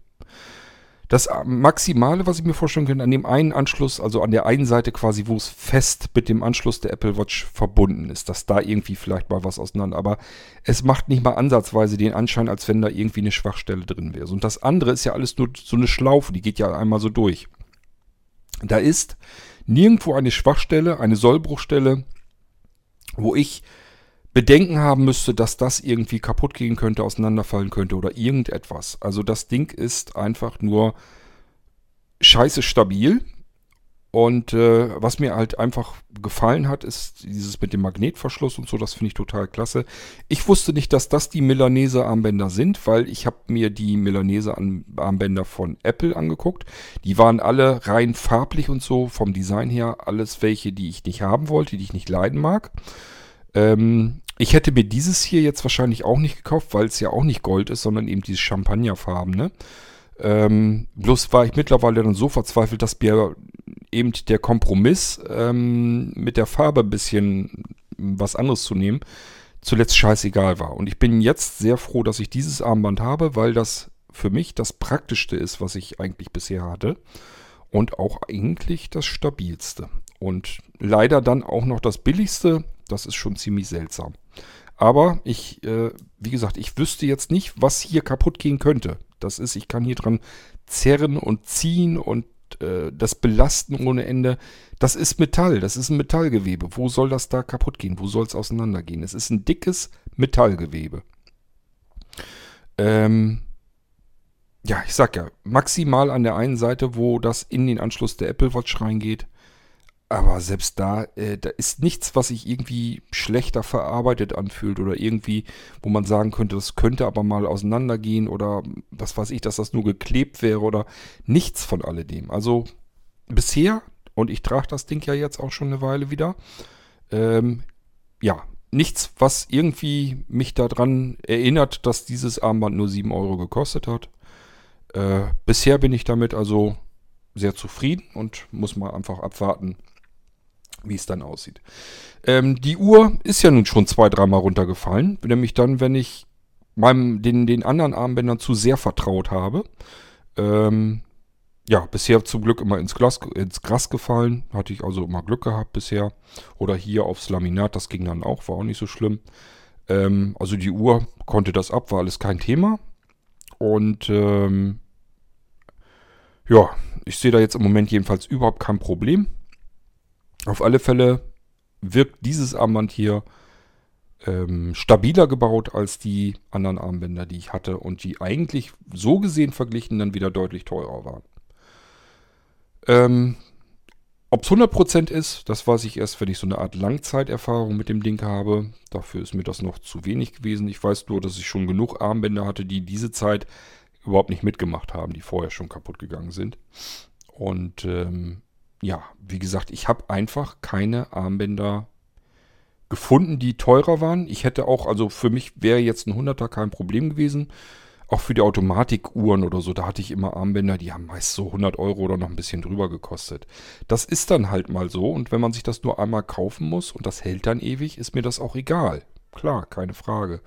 Das Maximale, was ich mir vorstellen könnte, an dem einen Anschluss, also an der einen Seite quasi, wo es fest mit dem Anschluss der Apple Watch verbunden ist, dass da irgendwie vielleicht mal was auseinander. Aber es macht nicht mal ansatzweise den Anschein, als wenn da irgendwie eine Schwachstelle drin wäre. Und das andere ist ja alles nur so eine Schlaufe, die geht ja einmal so durch. Da ist nirgendwo eine Schwachstelle, eine Sollbruchstelle, wo ich Bedenken haben müsste, dass das irgendwie kaputt gehen könnte, auseinanderfallen könnte oder irgendetwas. Also das Ding ist einfach nur scheiße stabil. Und äh, was mir halt einfach gefallen hat, ist dieses mit dem Magnetverschluss und so, das finde ich total klasse. Ich wusste nicht, dass das die Milanese Armbänder sind, weil ich habe mir die Milanese Armbänder von Apple angeguckt. Die waren alle rein farblich und so, vom Design her, alles welche, die ich nicht haben wollte, die ich nicht leiden mag. Ähm, ich hätte mir dieses hier jetzt wahrscheinlich auch nicht gekauft, weil es ja auch nicht Gold ist, sondern eben dieses Champagnerfarben. Ne? Ähm, bloß war ich mittlerweile dann so verzweifelt, dass mir eben der Kompromiss ähm, mit der Farbe ein bisschen was anderes zu nehmen, zuletzt scheißegal war. Und ich bin jetzt sehr froh, dass ich dieses Armband habe, weil das für mich das Praktischste ist, was ich eigentlich bisher hatte. Und auch eigentlich das Stabilste. Und leider dann auch noch das Billigste. Das ist schon ziemlich seltsam. Aber ich, äh, wie gesagt, ich wüsste jetzt nicht, was hier kaputt gehen könnte. Das ist, ich kann hier dran zerren und ziehen und äh, das belasten ohne Ende. Das ist Metall, das ist ein Metallgewebe. Wo soll das da kaputt gehen? Wo soll es auseinandergehen? Es ist ein dickes Metallgewebe. Ähm, ja, ich sag ja, maximal an der einen Seite, wo das in den Anschluss der Apple Watch reingeht. Aber selbst da, äh, da ist nichts, was sich irgendwie schlechter verarbeitet anfühlt oder irgendwie, wo man sagen könnte, das könnte aber mal auseinandergehen oder was weiß ich, dass das nur geklebt wäre oder nichts von alledem. Also bisher, und ich trage das Ding ja jetzt auch schon eine Weile wieder, ähm, ja, nichts, was irgendwie mich daran erinnert, dass dieses Armband nur 7 Euro gekostet hat. Äh, bisher bin ich damit also sehr zufrieden und muss mal einfach abwarten, wie es dann aussieht. Ähm, die Uhr ist ja nun schon zwei, dreimal runtergefallen. Nämlich dann, wenn ich meinem, den, den anderen Armbändern zu sehr vertraut habe. Ähm, ja, bisher zum Glück immer ins, Glas, ins Gras gefallen. Hatte ich also immer Glück gehabt bisher. Oder hier aufs Laminat, das ging dann auch, war auch nicht so schlimm. Ähm, also die Uhr konnte das ab, war alles kein Thema. Und ähm, ja, ich sehe da jetzt im Moment jedenfalls überhaupt kein Problem. Auf alle Fälle wirkt dieses Armband hier ähm, stabiler gebaut als die anderen Armbänder, die ich hatte und die eigentlich so gesehen verglichen dann wieder deutlich teurer waren. Ähm, Ob es 100% ist, das weiß ich erst, wenn ich so eine Art Langzeiterfahrung mit dem Ding habe. Dafür ist mir das noch zu wenig gewesen. Ich weiß nur, dass ich schon genug Armbänder hatte, die diese Zeit überhaupt nicht mitgemacht haben, die vorher schon kaputt gegangen sind. Und ähm, ja, wie gesagt, ich habe einfach keine Armbänder gefunden, die teurer waren. Ich hätte auch, also für mich wäre jetzt ein 100er kein Problem gewesen. auch für die Automatikuhren oder so, da hatte ich immer Armbänder, die haben meist so 100 Euro oder noch ein bisschen drüber gekostet. Das ist dann halt mal so und wenn man sich das nur einmal kaufen muss und das hält dann ewig, ist mir das auch egal. Klar, keine Frage.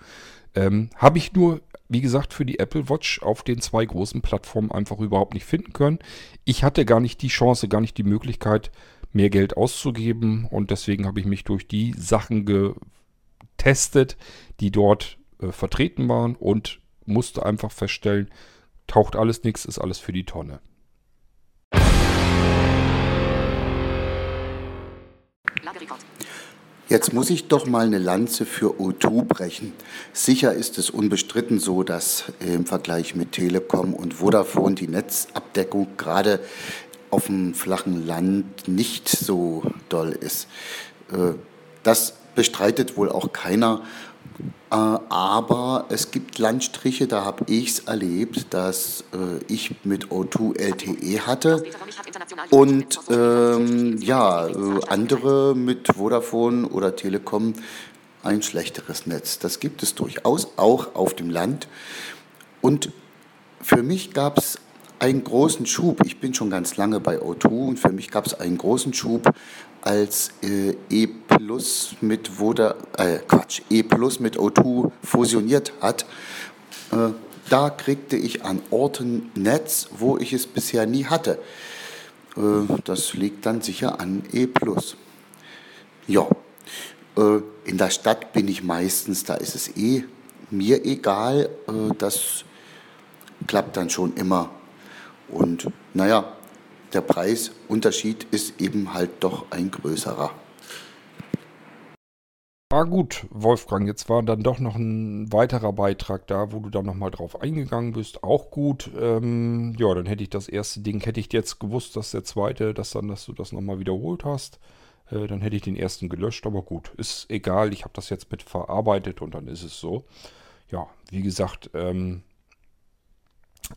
Ähm, Habe ich nur, wie gesagt, für die Apple Watch auf den zwei großen Plattformen einfach überhaupt nicht finden können. Ich hatte gar nicht die Chance, gar nicht die Möglichkeit, mehr Geld auszugeben und deswegen habe ich mich durch die Sachen getestet, die dort äh, vertreten waren und musste einfach feststellen, taucht alles nichts, ist alles für die Tonne. Jetzt muss ich doch mal eine Lanze für O2 brechen. Sicher ist es unbestritten so, dass im Vergleich mit Telekom und Vodafone die Netzabdeckung gerade auf dem flachen Land nicht so doll ist. Äh, das bestreitet wohl auch keiner. Äh, aber es gibt Landstriche, da habe ich es erlebt, dass äh, ich mit O2 LTE hatte und ähm, ja, äh, andere mit Vodafone oder Telekom ein schlechteres Netz. Das gibt es durchaus auch auf dem Land. Und für mich gab es einen großen Schub. Ich bin schon ganz lange bei O2 und für mich gab es einen großen Schub, als äh, E Plus mit Voda, äh, Quatsch, E Plus mit O2 fusioniert hat. Äh, da kriegte ich an Orten Netz, wo ich es bisher nie hatte. Äh, das liegt dann sicher an E Plus. Ja, äh, in der Stadt bin ich meistens, da ist es eh mir egal. Äh, das klappt dann schon immer. Und naja, der Preisunterschied ist eben halt doch ein größerer. Ah gut, Wolfgang, jetzt war dann doch noch ein weiterer Beitrag da, wo du dann nochmal drauf eingegangen bist. Auch gut. Ähm, ja, dann hätte ich das erste Ding, hätte ich jetzt gewusst, dass der zweite, dass dann, dass du das nochmal wiederholt hast. Äh, dann hätte ich den ersten gelöscht, aber gut, ist egal. Ich habe das jetzt mit verarbeitet und dann ist es so. Ja, wie gesagt, ähm,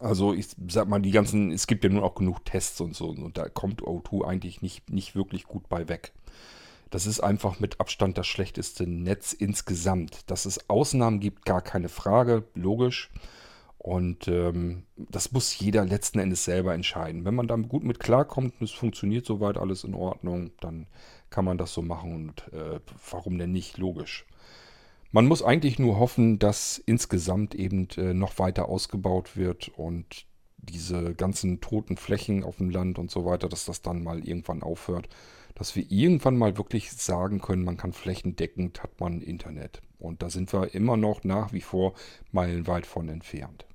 also ich sag mal, die ganzen, es gibt ja nun auch genug Tests und so, und da kommt O2 eigentlich nicht, nicht wirklich gut bei weg. Das ist einfach mit Abstand das schlechteste Netz insgesamt. Dass es Ausnahmen gibt, gar keine Frage, logisch. Und ähm, das muss jeder letzten Endes selber entscheiden. Wenn man da gut mit klarkommt und es funktioniert soweit alles in Ordnung, dann kann man das so machen und äh, warum denn nicht, logisch. Man muss eigentlich nur hoffen, dass insgesamt eben äh, noch weiter ausgebaut wird und diese ganzen toten Flächen auf dem Land und so weiter, dass das dann mal irgendwann aufhört. Dass wir irgendwann mal wirklich sagen können, man kann flächendeckend, hat man Internet. Und da sind wir immer noch nach wie vor meilenweit von entfernt.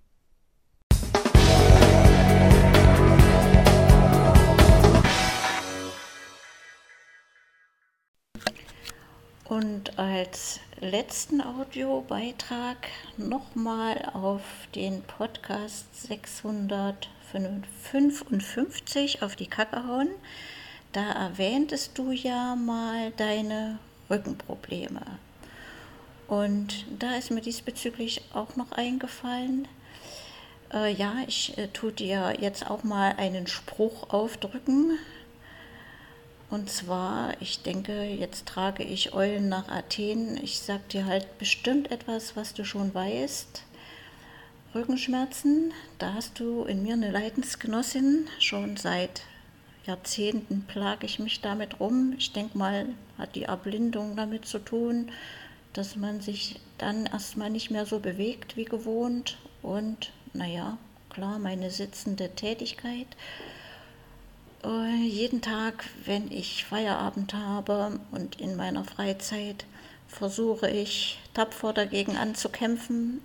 Und als letzten Audiobeitrag nochmal auf den Podcast 655 auf die Kacke hauen. Da erwähntest du ja mal deine Rückenprobleme. Und da ist mir diesbezüglich auch noch eingefallen, äh, ja, ich äh, tue dir jetzt auch mal einen Spruch aufdrücken, und zwar, ich denke, jetzt trage ich Eulen nach Athen. Ich sag dir halt bestimmt etwas, was du schon weißt. Rückenschmerzen, da hast du in mir eine Leidensgenossin. Schon seit Jahrzehnten plage ich mich damit rum. Ich denke mal, hat die Erblindung damit zu tun, dass man sich dann erstmal nicht mehr so bewegt wie gewohnt. Und naja, klar, meine sitzende Tätigkeit jeden Tag, wenn ich Feierabend habe und in meiner Freizeit, versuche ich tapfer dagegen anzukämpfen,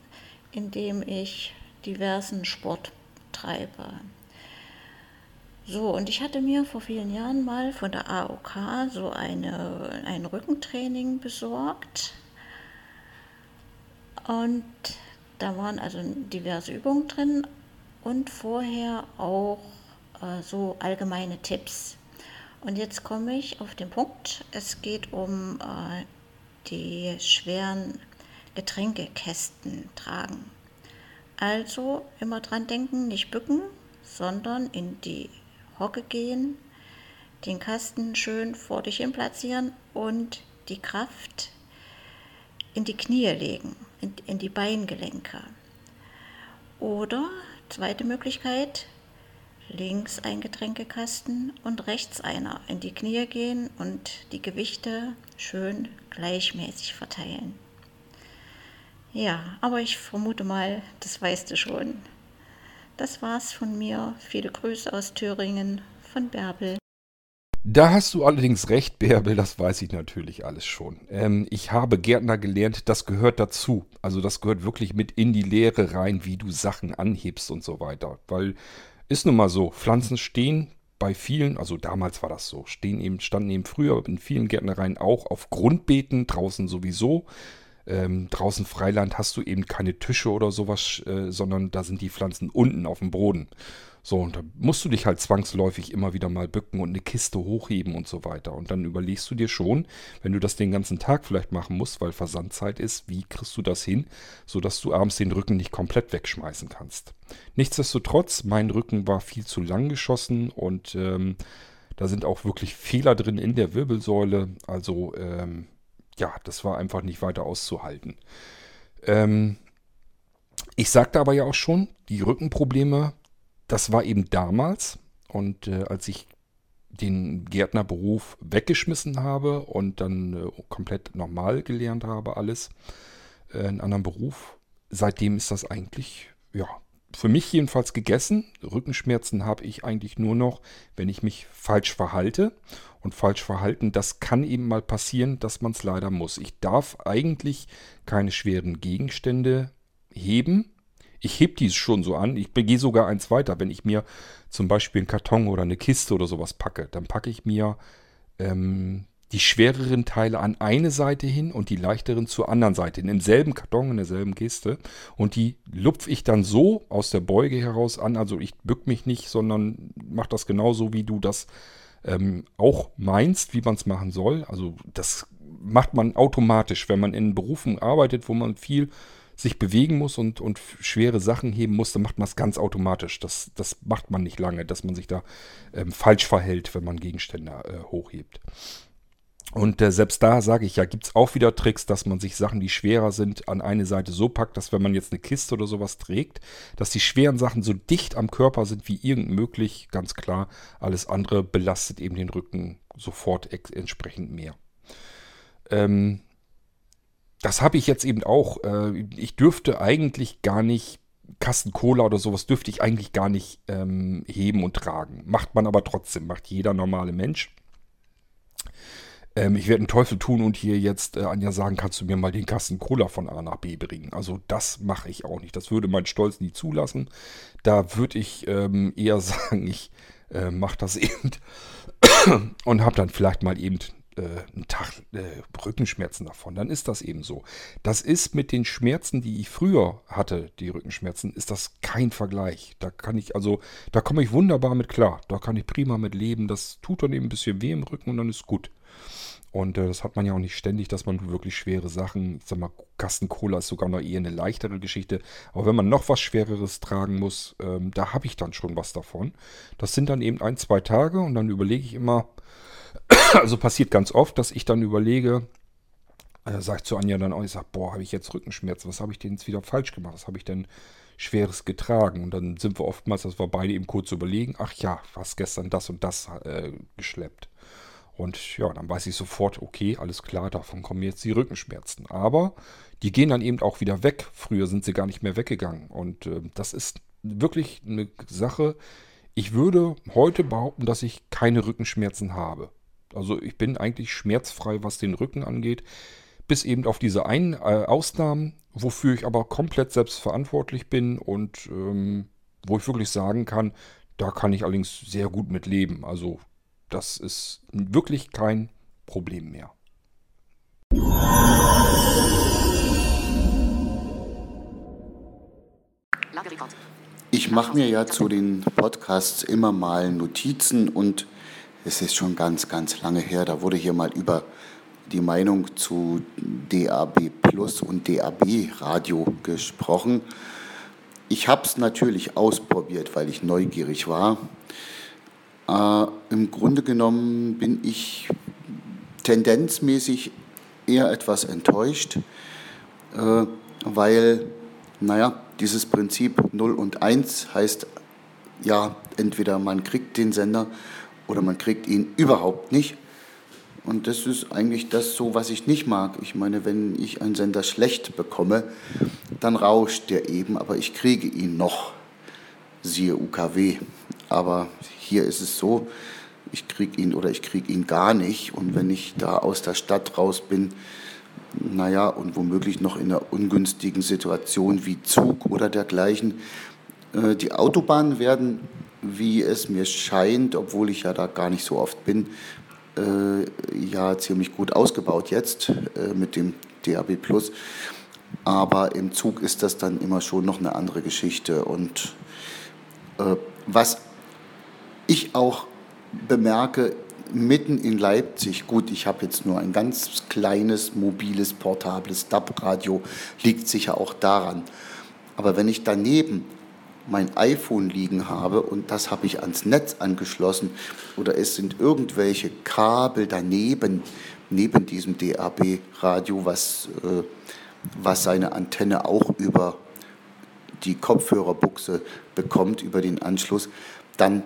indem ich diversen Sport treibe. So, und ich hatte mir vor vielen Jahren mal von der AOK so eine, ein Rückentraining besorgt. Und da waren also diverse Übungen drin und vorher auch äh, so allgemeine Tipps. Und jetzt komme ich auf den Punkt. Es geht um äh, die schweren Getränkekästen tragen. Also immer dran denken, nicht bücken, sondern in die Hocke gehen, den Kasten schön vor dich hin platzieren und die Kraft in die Knie legen, in, in die Beingelenke. Oder zweite Möglichkeit, links ein Getränkekasten und rechts einer. In die Knie gehen und die Gewichte schön gleichmäßig verteilen. Ja, aber ich vermute mal, das weißt du schon. Das war's von mir. Viele Grüße aus Thüringen von Bärbel. Da hast du allerdings recht, Bärbel, das weiß ich natürlich alles schon. Ähm, ich habe Gärtner gelernt, das gehört dazu. Also das gehört wirklich mit in die Lehre rein, wie du Sachen anhebst und so weiter. Weil ist nun mal so, Pflanzen stehen bei vielen, also damals war das so, stehen eben, standen eben früher in vielen Gärtnereien auch auf Grundbeeten, draußen sowieso. Ähm, draußen Freiland hast du eben keine Tische oder sowas, äh, sondern da sind die Pflanzen unten auf dem Boden. So, und da musst du dich halt zwangsläufig immer wieder mal bücken und eine Kiste hochheben und so weiter. Und dann überlegst du dir schon, wenn du das den ganzen Tag vielleicht machen musst, weil Versandzeit ist, wie kriegst du das hin, sodass du abends den Rücken nicht komplett wegschmeißen kannst. Nichtsdestotrotz, mein Rücken war viel zu lang geschossen und ähm, da sind auch wirklich Fehler drin in der Wirbelsäule. Also, ähm, ja, das war einfach nicht weiter auszuhalten. Ähm, ich sagte aber ja auch schon, die Rückenprobleme das war eben damals. Und äh, als ich den Gärtnerberuf weggeschmissen habe und dann äh, komplett normal gelernt habe, alles, äh, einen anderen Beruf, seitdem ist das eigentlich, ja, für mich jedenfalls gegessen. Rückenschmerzen habe ich eigentlich nur noch, wenn ich mich falsch verhalte. Und falsch verhalten, das kann eben mal passieren, dass man es leider muss. Ich darf eigentlich keine schweren Gegenstände heben, ich heb dies schon so an. Ich gehe sogar eins weiter. Wenn ich mir zum Beispiel einen Karton oder eine Kiste oder sowas packe, dann packe ich mir ähm, die schwereren Teile an eine Seite hin und die leichteren zur anderen Seite, in demselben Karton, in derselben Kiste. Und die lupfe ich dann so aus der Beuge heraus an. Also ich bück mich nicht, sondern mache das genauso, wie du das ähm, auch meinst, wie man es machen soll. Also das macht man automatisch, wenn man in Berufen arbeitet, wo man viel sich bewegen muss und, und schwere Sachen heben muss, dann macht man es ganz automatisch. Das, das macht man nicht lange, dass man sich da ähm, falsch verhält, wenn man Gegenstände äh, hochhebt. Und äh, selbst da sage ich ja, gibt es auch wieder Tricks, dass man sich Sachen, die schwerer sind, an eine Seite so packt, dass wenn man jetzt eine Kiste oder sowas trägt, dass die schweren Sachen so dicht am Körper sind wie irgend möglich, ganz klar. Alles andere belastet eben den Rücken sofort entsprechend mehr. Ähm, das habe ich jetzt eben auch. Äh, ich dürfte eigentlich gar nicht Kasten Cola oder sowas dürfte ich eigentlich gar nicht ähm, heben und tragen. Macht man aber trotzdem, macht jeder normale Mensch. Ähm, ich werde einen Teufel tun und hier jetzt äh, Anja sagen, kannst du mir mal den Kasten Cola von A nach B bringen. Also das mache ich auch nicht. Das würde mein Stolz nie zulassen. Da würde ich ähm, eher sagen, ich äh, mache das eben und habe dann vielleicht mal eben äh, einen Tag äh, Rückenschmerzen davon, dann ist das eben so. Das ist mit den Schmerzen, die ich früher hatte, die Rückenschmerzen, ist das kein Vergleich. Da kann ich, also, da komme ich wunderbar mit klar. Da kann ich prima mit leben. Das tut dann eben ein bisschen weh im Rücken und dann ist gut. Und äh, das hat man ja auch nicht ständig, dass man wirklich schwere Sachen, ich sag mal, Kasten Cola ist sogar noch eher eine leichtere Geschichte. Aber wenn man noch was Schwereres tragen muss, ähm, da habe ich dann schon was davon. Das sind dann eben ein, zwei Tage und dann überlege ich immer, also passiert ganz oft, dass ich dann überlege, äh, sage ich zu Anja dann auch, ich sage, boah, habe ich jetzt Rückenschmerzen, was habe ich denn jetzt wieder falsch gemacht, was habe ich denn Schweres getragen? Und dann sind wir oftmals, dass wir beide eben kurz überlegen, ach ja, was gestern das und das äh, geschleppt. Und ja, dann weiß ich sofort, okay, alles klar, davon kommen jetzt die Rückenschmerzen. Aber die gehen dann eben auch wieder weg. Früher sind sie gar nicht mehr weggegangen. Und äh, das ist wirklich eine Sache. Ich würde heute behaupten, dass ich keine Rückenschmerzen habe. Also ich bin eigentlich schmerzfrei, was den Rücken angeht, bis eben auf diese einen äh, Ausnahmen, wofür ich aber komplett selbst verantwortlich bin und ähm, wo ich wirklich sagen kann, da kann ich allerdings sehr gut mit leben. Also das ist wirklich kein Problem mehr. Ich mache mir ja zu den Podcasts immer mal Notizen und es ist schon ganz, ganz lange her, da wurde hier mal über die Meinung zu DAB Plus und DAB Radio gesprochen. Ich habe es natürlich ausprobiert, weil ich neugierig war. Äh, Im Grunde genommen bin ich tendenzmäßig eher etwas enttäuscht, äh, weil Naja, dieses Prinzip 0 und 1 heißt ja, entweder man kriegt den Sender oder man kriegt ihn überhaupt nicht. Und das ist eigentlich das so, was ich nicht mag. Ich meine, wenn ich einen Sender schlecht bekomme, dann rauscht der eben, aber ich kriege ihn noch, siehe UKW. Aber hier ist es so, ich kriege ihn oder ich kriege ihn gar nicht. Und wenn ich da aus der Stadt raus bin, naja, und womöglich noch in einer ungünstigen Situation wie Zug oder dergleichen, äh, die Autobahnen werden, wie es mir scheint, obwohl ich ja da gar nicht so oft bin, äh, ja ziemlich gut ausgebaut jetzt äh, mit dem DAB Plus. Aber im Zug ist das dann immer schon noch eine andere Geschichte. Und was ich auch bemerke, mitten in Leipzig, gut, ich habe jetzt nur ein ganz kleines, mobiles, portables DAB-Radio, liegt sicher auch daran. Aber wenn ich daneben mein iPhone liegen habe und das habe ich ans Netz angeschlossen oder es sind irgendwelche Kabel daneben, neben diesem DAB-Radio, was, äh, was seine Antenne auch über die Kopfhörerbuchse bekommt, über den Anschluss, dann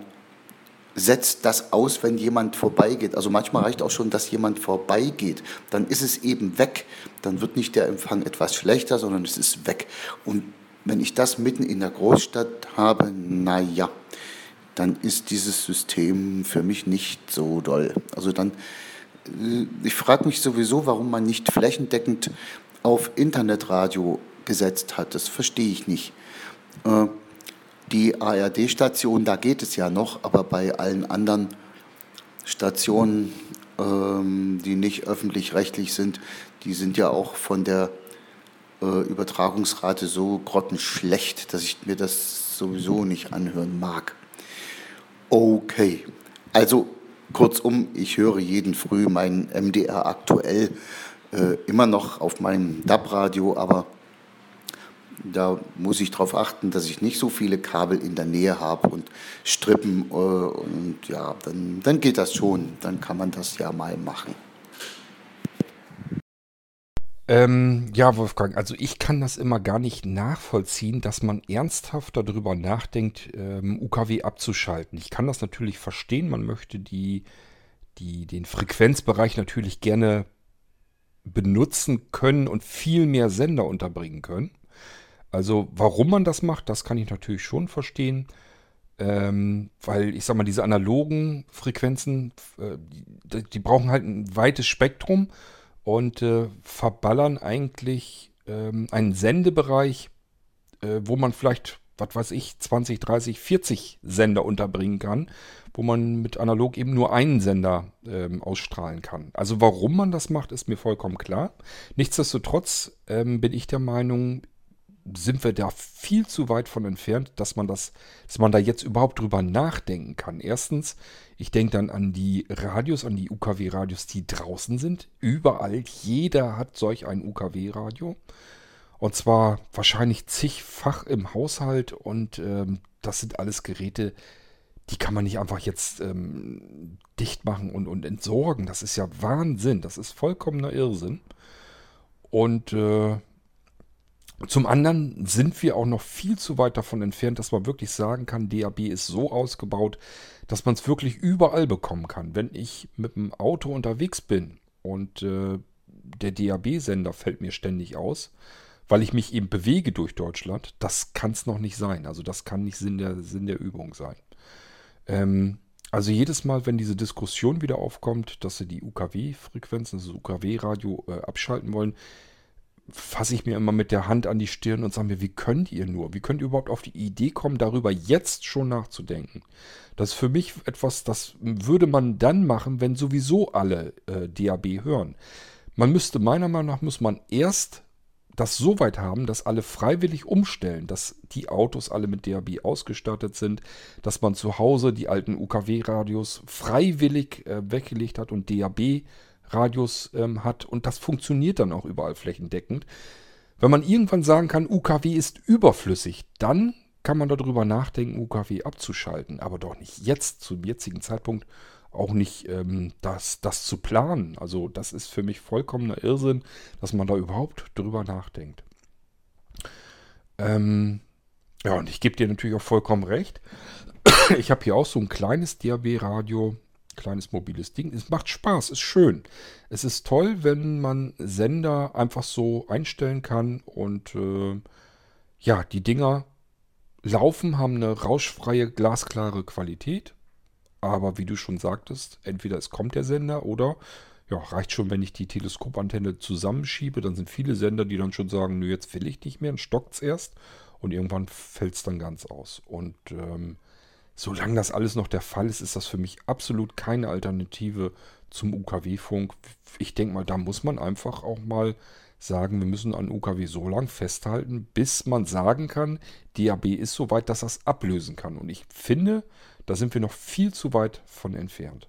setzt das aus, wenn jemand vorbeigeht. Also manchmal reicht auch schon, dass jemand vorbeigeht. Dann ist es eben weg. Dann wird nicht der Empfang etwas schlechter, sondern es ist weg. Und wenn ich das mitten in der Großstadt habe, naja, dann ist dieses System für mich nicht so doll. Also dann, äh, ich frage mich sowieso, warum man nicht flächendeckend auf Internetradio gesetzt hat. Das verstehe ich nicht. Äh, die ARD-Station, da geht es ja noch, aber bei allen anderen Stationen, ähm, die nicht öffentlich-rechtlich sind, die sind ja auch von der Übertragungsrate so grottenschlecht, dass ich mir das sowieso nicht anhören mag. Okay, also kurzum, ich höre jeden Früh mein MDR aktuell äh, immer noch auf meinem DAB-Radio, aber da muss ich darauf achten, dass ich nicht so viele Kabel in der Nähe habe und Strippen äh, und ja, dann, dann geht das schon, dann kann man das ja mal machen. Ähm, ja, Wolfgang, also ich kann das immer gar nicht nachvollziehen, dass man ernsthaft darüber nachdenkt, ähm, UKW abzuschalten. Ich kann das natürlich verstehen, man möchte die, die, den Frequenzbereich natürlich gerne benutzen können und viel mehr Sender unterbringen können. Also warum man das macht, das kann ich natürlich schon verstehen. Ähm, weil ich sag mal, diese analogen Frequenzen, äh, die, die brauchen halt ein weites Spektrum und äh, verballern eigentlich ähm, einen Sendebereich, äh, wo man vielleicht, was weiß ich, 20, 30, 40 Sender unterbringen kann, wo man mit analog eben nur einen Sender ähm, ausstrahlen kann. Also warum man das macht, ist mir vollkommen klar. Nichtsdestotrotz ähm, bin ich der Meinung, sind wir da viel zu weit von entfernt, dass man das, dass man da jetzt überhaupt drüber nachdenken kann. Erstens, ich denke dann an die Radios, an die UKW-Radios, die draußen sind. Überall, jeder hat solch ein UKW-Radio. Und zwar wahrscheinlich zigfach im Haushalt. Und ähm, das sind alles Geräte, die kann man nicht einfach jetzt ähm, dicht machen und, und entsorgen. Das ist ja Wahnsinn. Das ist vollkommener Irrsinn. Und äh, zum anderen sind wir auch noch viel zu weit davon entfernt, dass man wirklich sagen kann, DAB ist so ausgebaut, dass man es wirklich überall bekommen kann. Wenn ich mit dem Auto unterwegs bin und äh, der DAB-Sender fällt mir ständig aus, weil ich mich eben bewege durch Deutschland, das kann es noch nicht sein. Also das kann nicht Sinn der, Sinn der Übung sein. Ähm, also jedes Mal, wenn diese Diskussion wieder aufkommt, dass sie die UKW-Frequenzen, das UKW-Radio äh, abschalten wollen, fasse ich mir immer mit der Hand an die Stirn und sage mir, wie könnt ihr nur? Wie könnt ihr überhaupt auf die Idee kommen, darüber jetzt schon nachzudenken? Das ist für mich etwas, das würde man dann machen, wenn sowieso alle äh, DAB hören. Man müsste meiner Meinung nach, muss man erst das so weit haben, dass alle freiwillig umstellen, dass die Autos alle mit DAB ausgestattet sind, dass man zu Hause die alten UKW-Radios freiwillig äh, weggelegt hat und DAB Radius ähm, hat und das funktioniert dann auch überall flächendeckend. Wenn man irgendwann sagen kann, UKW ist überflüssig, dann kann man darüber nachdenken, UKW abzuschalten, aber doch nicht jetzt, zum jetzigen Zeitpunkt, auch nicht ähm, das, das zu planen. Also das ist für mich vollkommener Irrsinn, dass man da überhaupt drüber nachdenkt. Ähm, ja, und ich gebe dir natürlich auch vollkommen recht. Ich habe hier auch so ein kleines DAB-Radio, kleines mobiles Ding. Es macht Spaß, ist schön. Es ist toll, wenn man Sender einfach so einstellen kann und äh, ja, die Dinger laufen, haben eine rauschfreie, glasklare Qualität. Aber wie du schon sagtest, entweder es kommt der Sender oder ja, reicht schon, wenn ich die Teleskopantenne zusammenschiebe. Dann sind viele Sender, die dann schon sagen, nö, jetzt will ich nicht mehr, dann stockt es erst und irgendwann fällt es dann ganz aus. Und ähm, solange das alles noch der Fall ist, ist das für mich absolut keine Alternative zum UKW-Funk. Ich denke mal, da muss man einfach auch mal sagen, wir müssen an UKW so lang festhalten, bis man sagen kann, DAB ist so weit, dass das ablösen kann. Und ich finde, da sind wir noch viel zu weit von entfernt.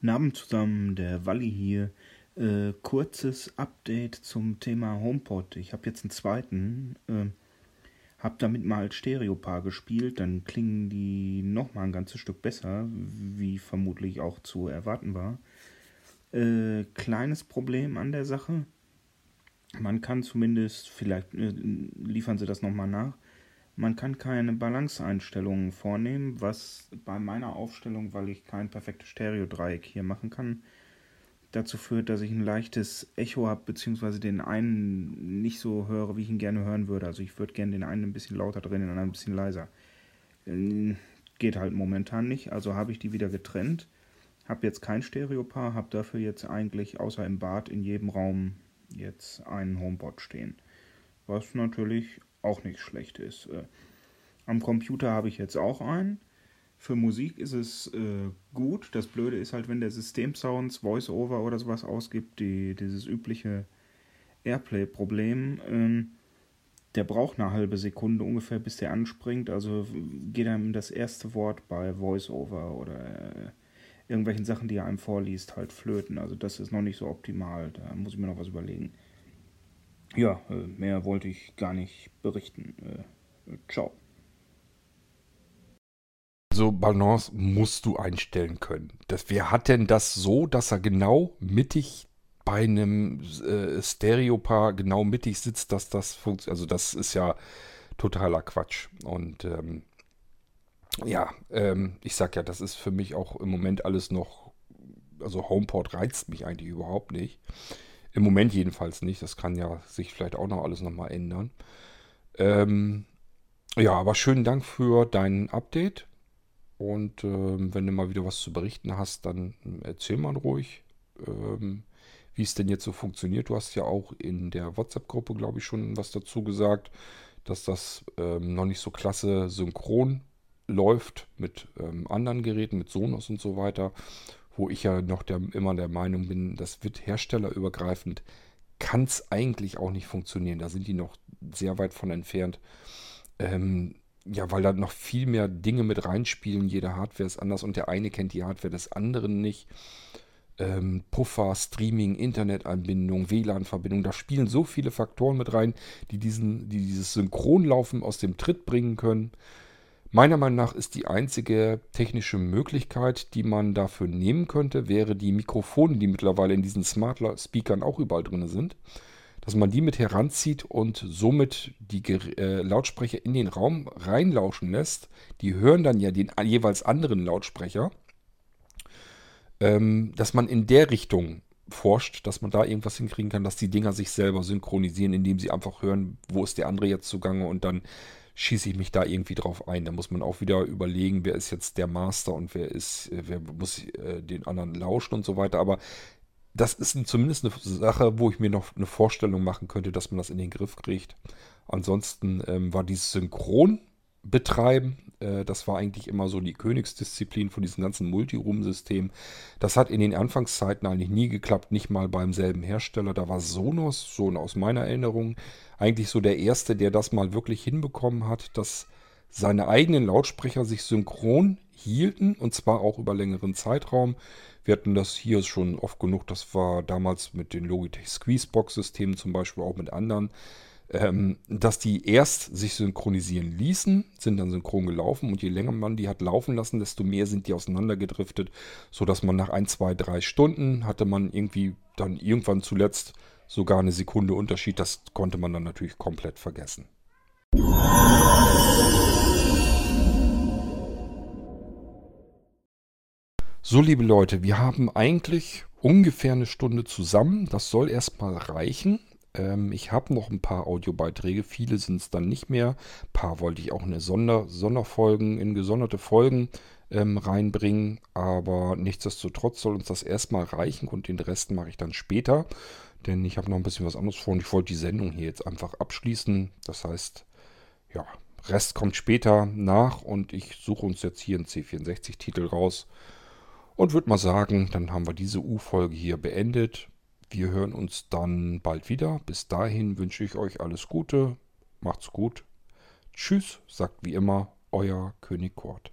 Namen zusammen, der Walli hier. Äh, kurzes Update zum Thema HomePod. Ich habe jetzt einen zweiten. Äh, habe damit mal als Stereopaar gespielt. Dann klingen die nochmal ein ganzes Stück besser, wie vermutlich auch zu erwarten war. Äh, kleines Problem an der Sache. Man kann zumindest, vielleicht äh, liefern sie das nochmal nach, man kann keine Balanceeinstellungen vornehmen, was bei meiner Aufstellung, weil ich kein perfektes Stereo-Dreieck hier machen kann, dazu führt, dass ich ein leichtes Echo habe, beziehungsweise den einen nicht so höre, wie ich ihn gerne hören würde. Also ich würde gerne den einen ein bisschen lauter drehen, den anderen ein bisschen leiser. Ähm, geht halt momentan nicht, also habe ich die wieder getrennt. Habe jetzt kein Stereopaar, habe dafür jetzt eigentlich außer im Bad in jedem Raum jetzt einen HomePod stehen. Was natürlich auch nicht schlecht ist. Äh, am Computer habe ich jetzt auch einen. Für Musik ist es äh, gut. Das Blöde ist halt, wenn der System-Sounds, Voice-Over oder sowas ausgibt, die, dieses übliche Airplay-Problem. Ähm, der braucht eine halbe Sekunde ungefähr, bis der anspringt. Also geht einem das erste Wort bei Voice-Over oder äh, irgendwelchen Sachen, die er einem vorliest, halt flöten. Also das ist noch nicht so optimal. Da muss ich mir noch was überlegen. Ja, äh, mehr wollte ich gar nicht berichten. Äh, ciao. So Balance musst du einstellen können. Das, wer hat denn das so, dass er genau mittig bei einem äh, Stereopaar genau mittig sitzt, dass das funktioniert? Also das ist ja totaler Quatsch. Und ähm, ja, ähm, ich sag ja, das ist für mich auch im Moment alles noch, also HomePort reizt mich eigentlich überhaupt nicht. Im Moment jedenfalls nicht. Das kann ja sich vielleicht auch noch alles nochmal ändern. Ähm, ja, aber schönen Dank für dein Update. Und ähm, wenn du mal wieder was zu berichten hast, dann erzähl mal ruhig, ähm, wie es denn jetzt so funktioniert. Du hast ja auch in der WhatsApp-Gruppe, glaube ich, schon was dazu gesagt, dass das ähm, noch nicht so klasse synchron läuft mit ähm, anderen Geräten, mit Sonos und so weiter wo ich ja noch der, immer der Meinung bin, das wird herstellerübergreifend, kann es eigentlich auch nicht funktionieren. Da sind die noch sehr weit von entfernt. Ähm, ja, weil da noch viel mehr Dinge mit reinspielen. Jede Hardware ist anders und der eine kennt die Hardware des anderen nicht. Ähm, Puffer, Streaming, Internetanbindung, WLAN-Verbindung, da spielen so viele Faktoren mit rein, die, diesen, die dieses Synchronlaufen aus dem Tritt bringen können. Meiner Meinung nach ist die einzige technische Möglichkeit, die man dafür nehmen könnte, wäre die Mikrofone, die mittlerweile in diesen Smart Speakern auch überall drin sind, dass man die mit heranzieht und somit die äh, Lautsprecher in den Raum reinlauschen lässt. Die hören dann ja den jeweils anderen Lautsprecher, ähm, dass man in der Richtung forscht, dass man da irgendwas hinkriegen kann, dass die Dinger sich selber synchronisieren, indem sie einfach hören, wo ist der andere jetzt zugange und dann schieße ich mich da irgendwie drauf ein. Da muss man auch wieder überlegen, wer ist jetzt der Master und wer ist, äh, wer muss äh, den anderen lauschen und so weiter. Aber das ist zumindest eine Sache, wo ich mir noch eine Vorstellung machen könnte, dass man das in den Griff kriegt. Ansonsten ähm, war dieses Synchronbetreiben, äh, das war eigentlich immer so die Königsdisziplin von diesem ganzen Multiroom-System. Das hat in den Anfangszeiten eigentlich nie geklappt, nicht mal beim selben Hersteller. Da war Sonos, so aus meiner Erinnerung, eigentlich so der erste, der das mal wirklich hinbekommen hat, dass seine eigenen Lautsprecher sich synchron hielten und zwar auch über längeren Zeitraum. Wir hatten das hier schon oft genug, das war damals mit den Logitech Squeezebox-Systemen zum Beispiel, auch mit anderen ähm, dass die erst sich synchronisieren ließen, sind dann synchron gelaufen und je länger man die hat laufen lassen, desto mehr sind die auseinandergedriftet, sodass man nach ein, zwei, drei Stunden hatte man irgendwie dann irgendwann zuletzt sogar eine Sekunde Unterschied. Das konnte man dann natürlich komplett vergessen. So, liebe Leute, wir haben eigentlich ungefähr eine Stunde zusammen. Das soll erstmal reichen. Ähm, ich habe noch ein paar Audiobeiträge. Viele sind es dann nicht mehr. Ein paar wollte ich auch in Sonder Sonderfolgen, in gesonderte Folgen ähm, reinbringen. Aber nichtsdestotrotz soll uns das erstmal reichen und den Rest mache ich dann später. Denn ich habe noch ein bisschen was anderes vor und ich wollte die Sendung hier jetzt einfach abschließen. Das heißt, ja, Rest kommt später nach und ich suche uns jetzt hier einen C64-Titel raus und würde mal sagen, dann haben wir diese U-Folge hier beendet. Wir hören uns dann bald wieder. Bis dahin wünsche ich euch alles Gute. Macht's gut. Tschüss, sagt wie immer euer König Kurt.